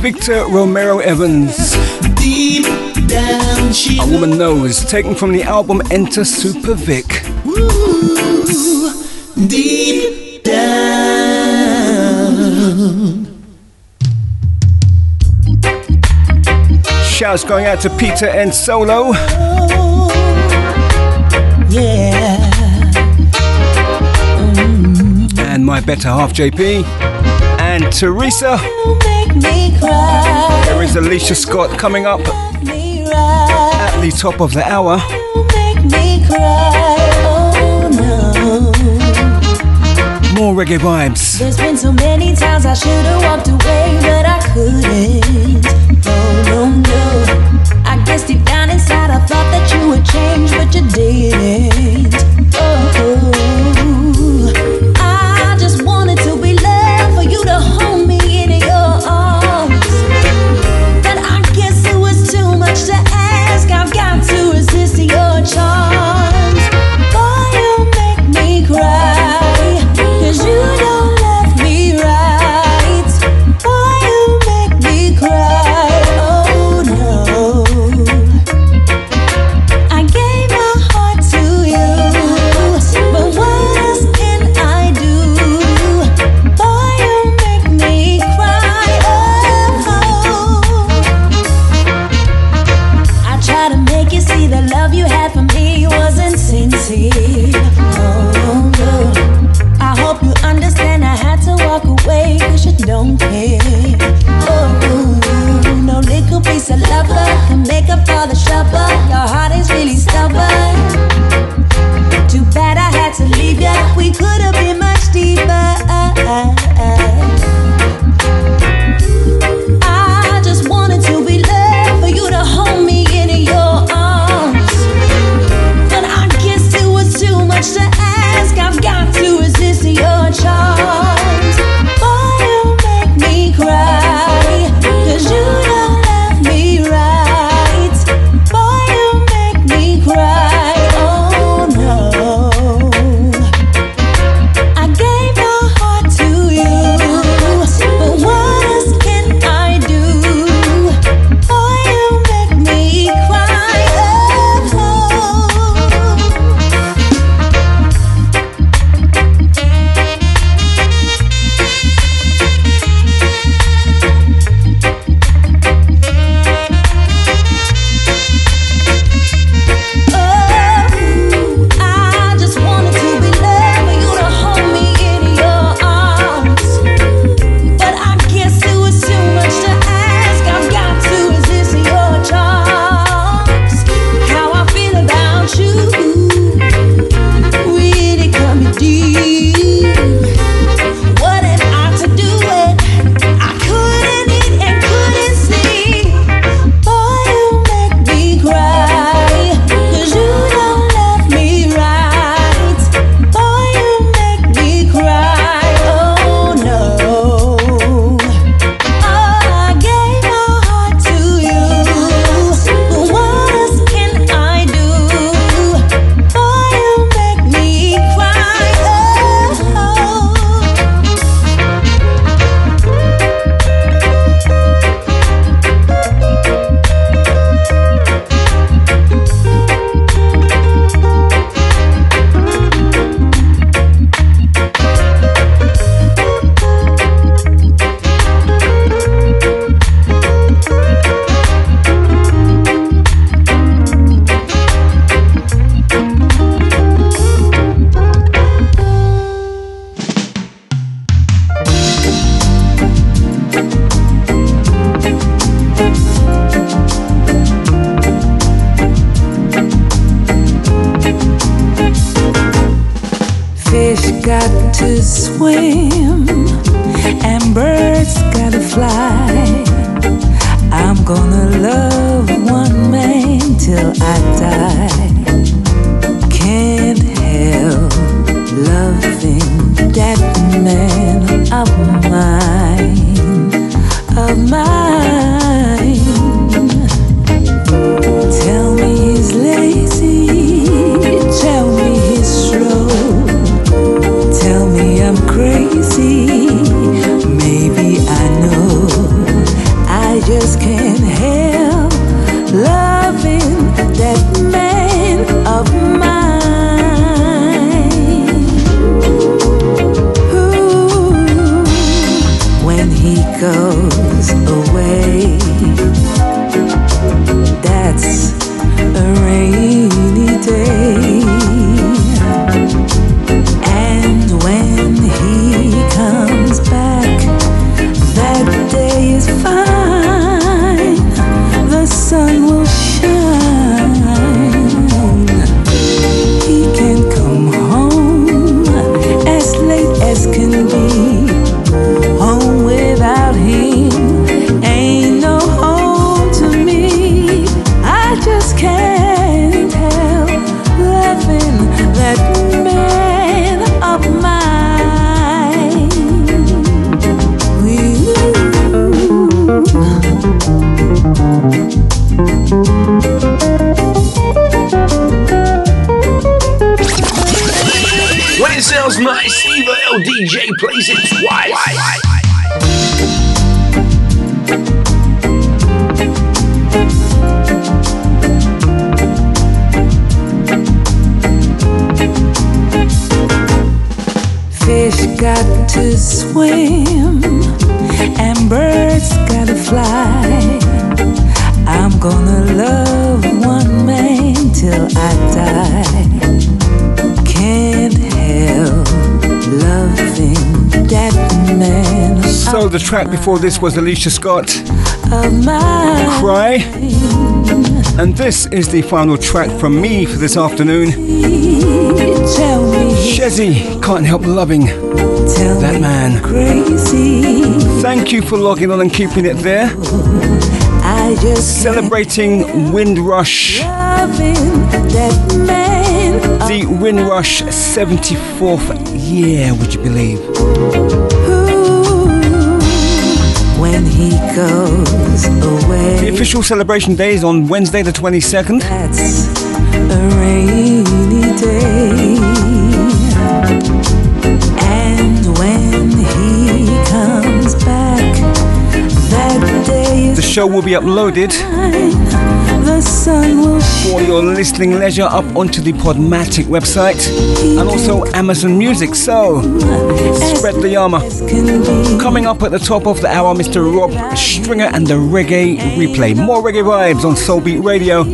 Victor Romero Evans. Deep down, a woman knows, taken from the album Enter Super Vic. Woo deep down. Shouts going out to Peter and Solo. Oh, yeah. Mm. And my better half JP. And Teresa. There is Alicia Scott coming up at the top of the hour. more reggae vibes. There's been so many times I should have walked away, but I couldn't. Oh no no. I guess deep down inside I thought that you would change, but you didn't. oh. oh. Fish got to swim and birds gotta fly. I'm gonna love one man till I die. The track before this was Alicia Scott. Cry. And this is the final track from me for this afternoon. Shezzy, can't help loving that man. Thank you for logging on and keeping it there. Celebrating Windrush, the Windrush 74th year, would you believe? When he goes away. The official celebration day is on Wednesday, the 22nd. That's a rainy day. And when he comes back, that day is The show will be uploaded. The sun will for your listening leisure up onto the Podomatic website and also Amazon Music. So, spread the armor. Coming up at the top of the hour, Mr. Rob Stringer and the Reggae Replay. More reggae vibes on Soulbeat Radio.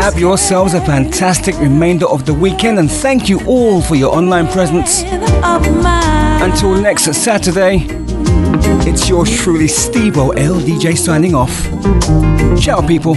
Have yourselves a fantastic remainder of the weekend and thank you all for your online presence. Until next Saturday, it's yours truly, Steevo LDJ signing off. Ciao, people.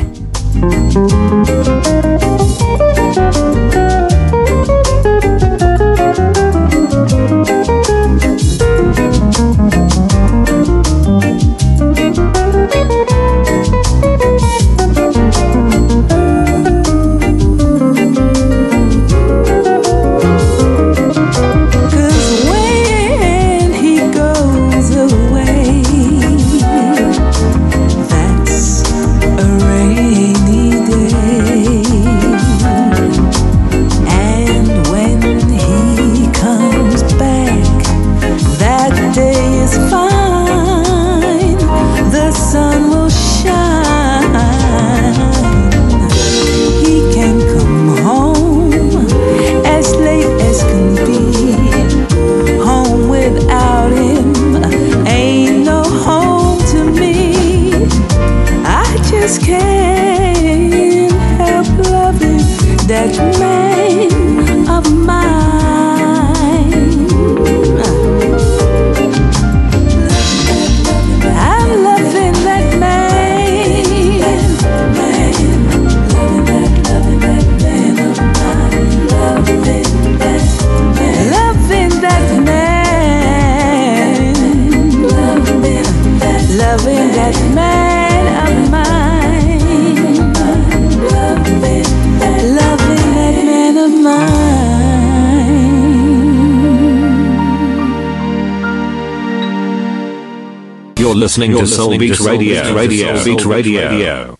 Mine. You're listening to Soul Beat Radio. Radio. Soul Beat Radio.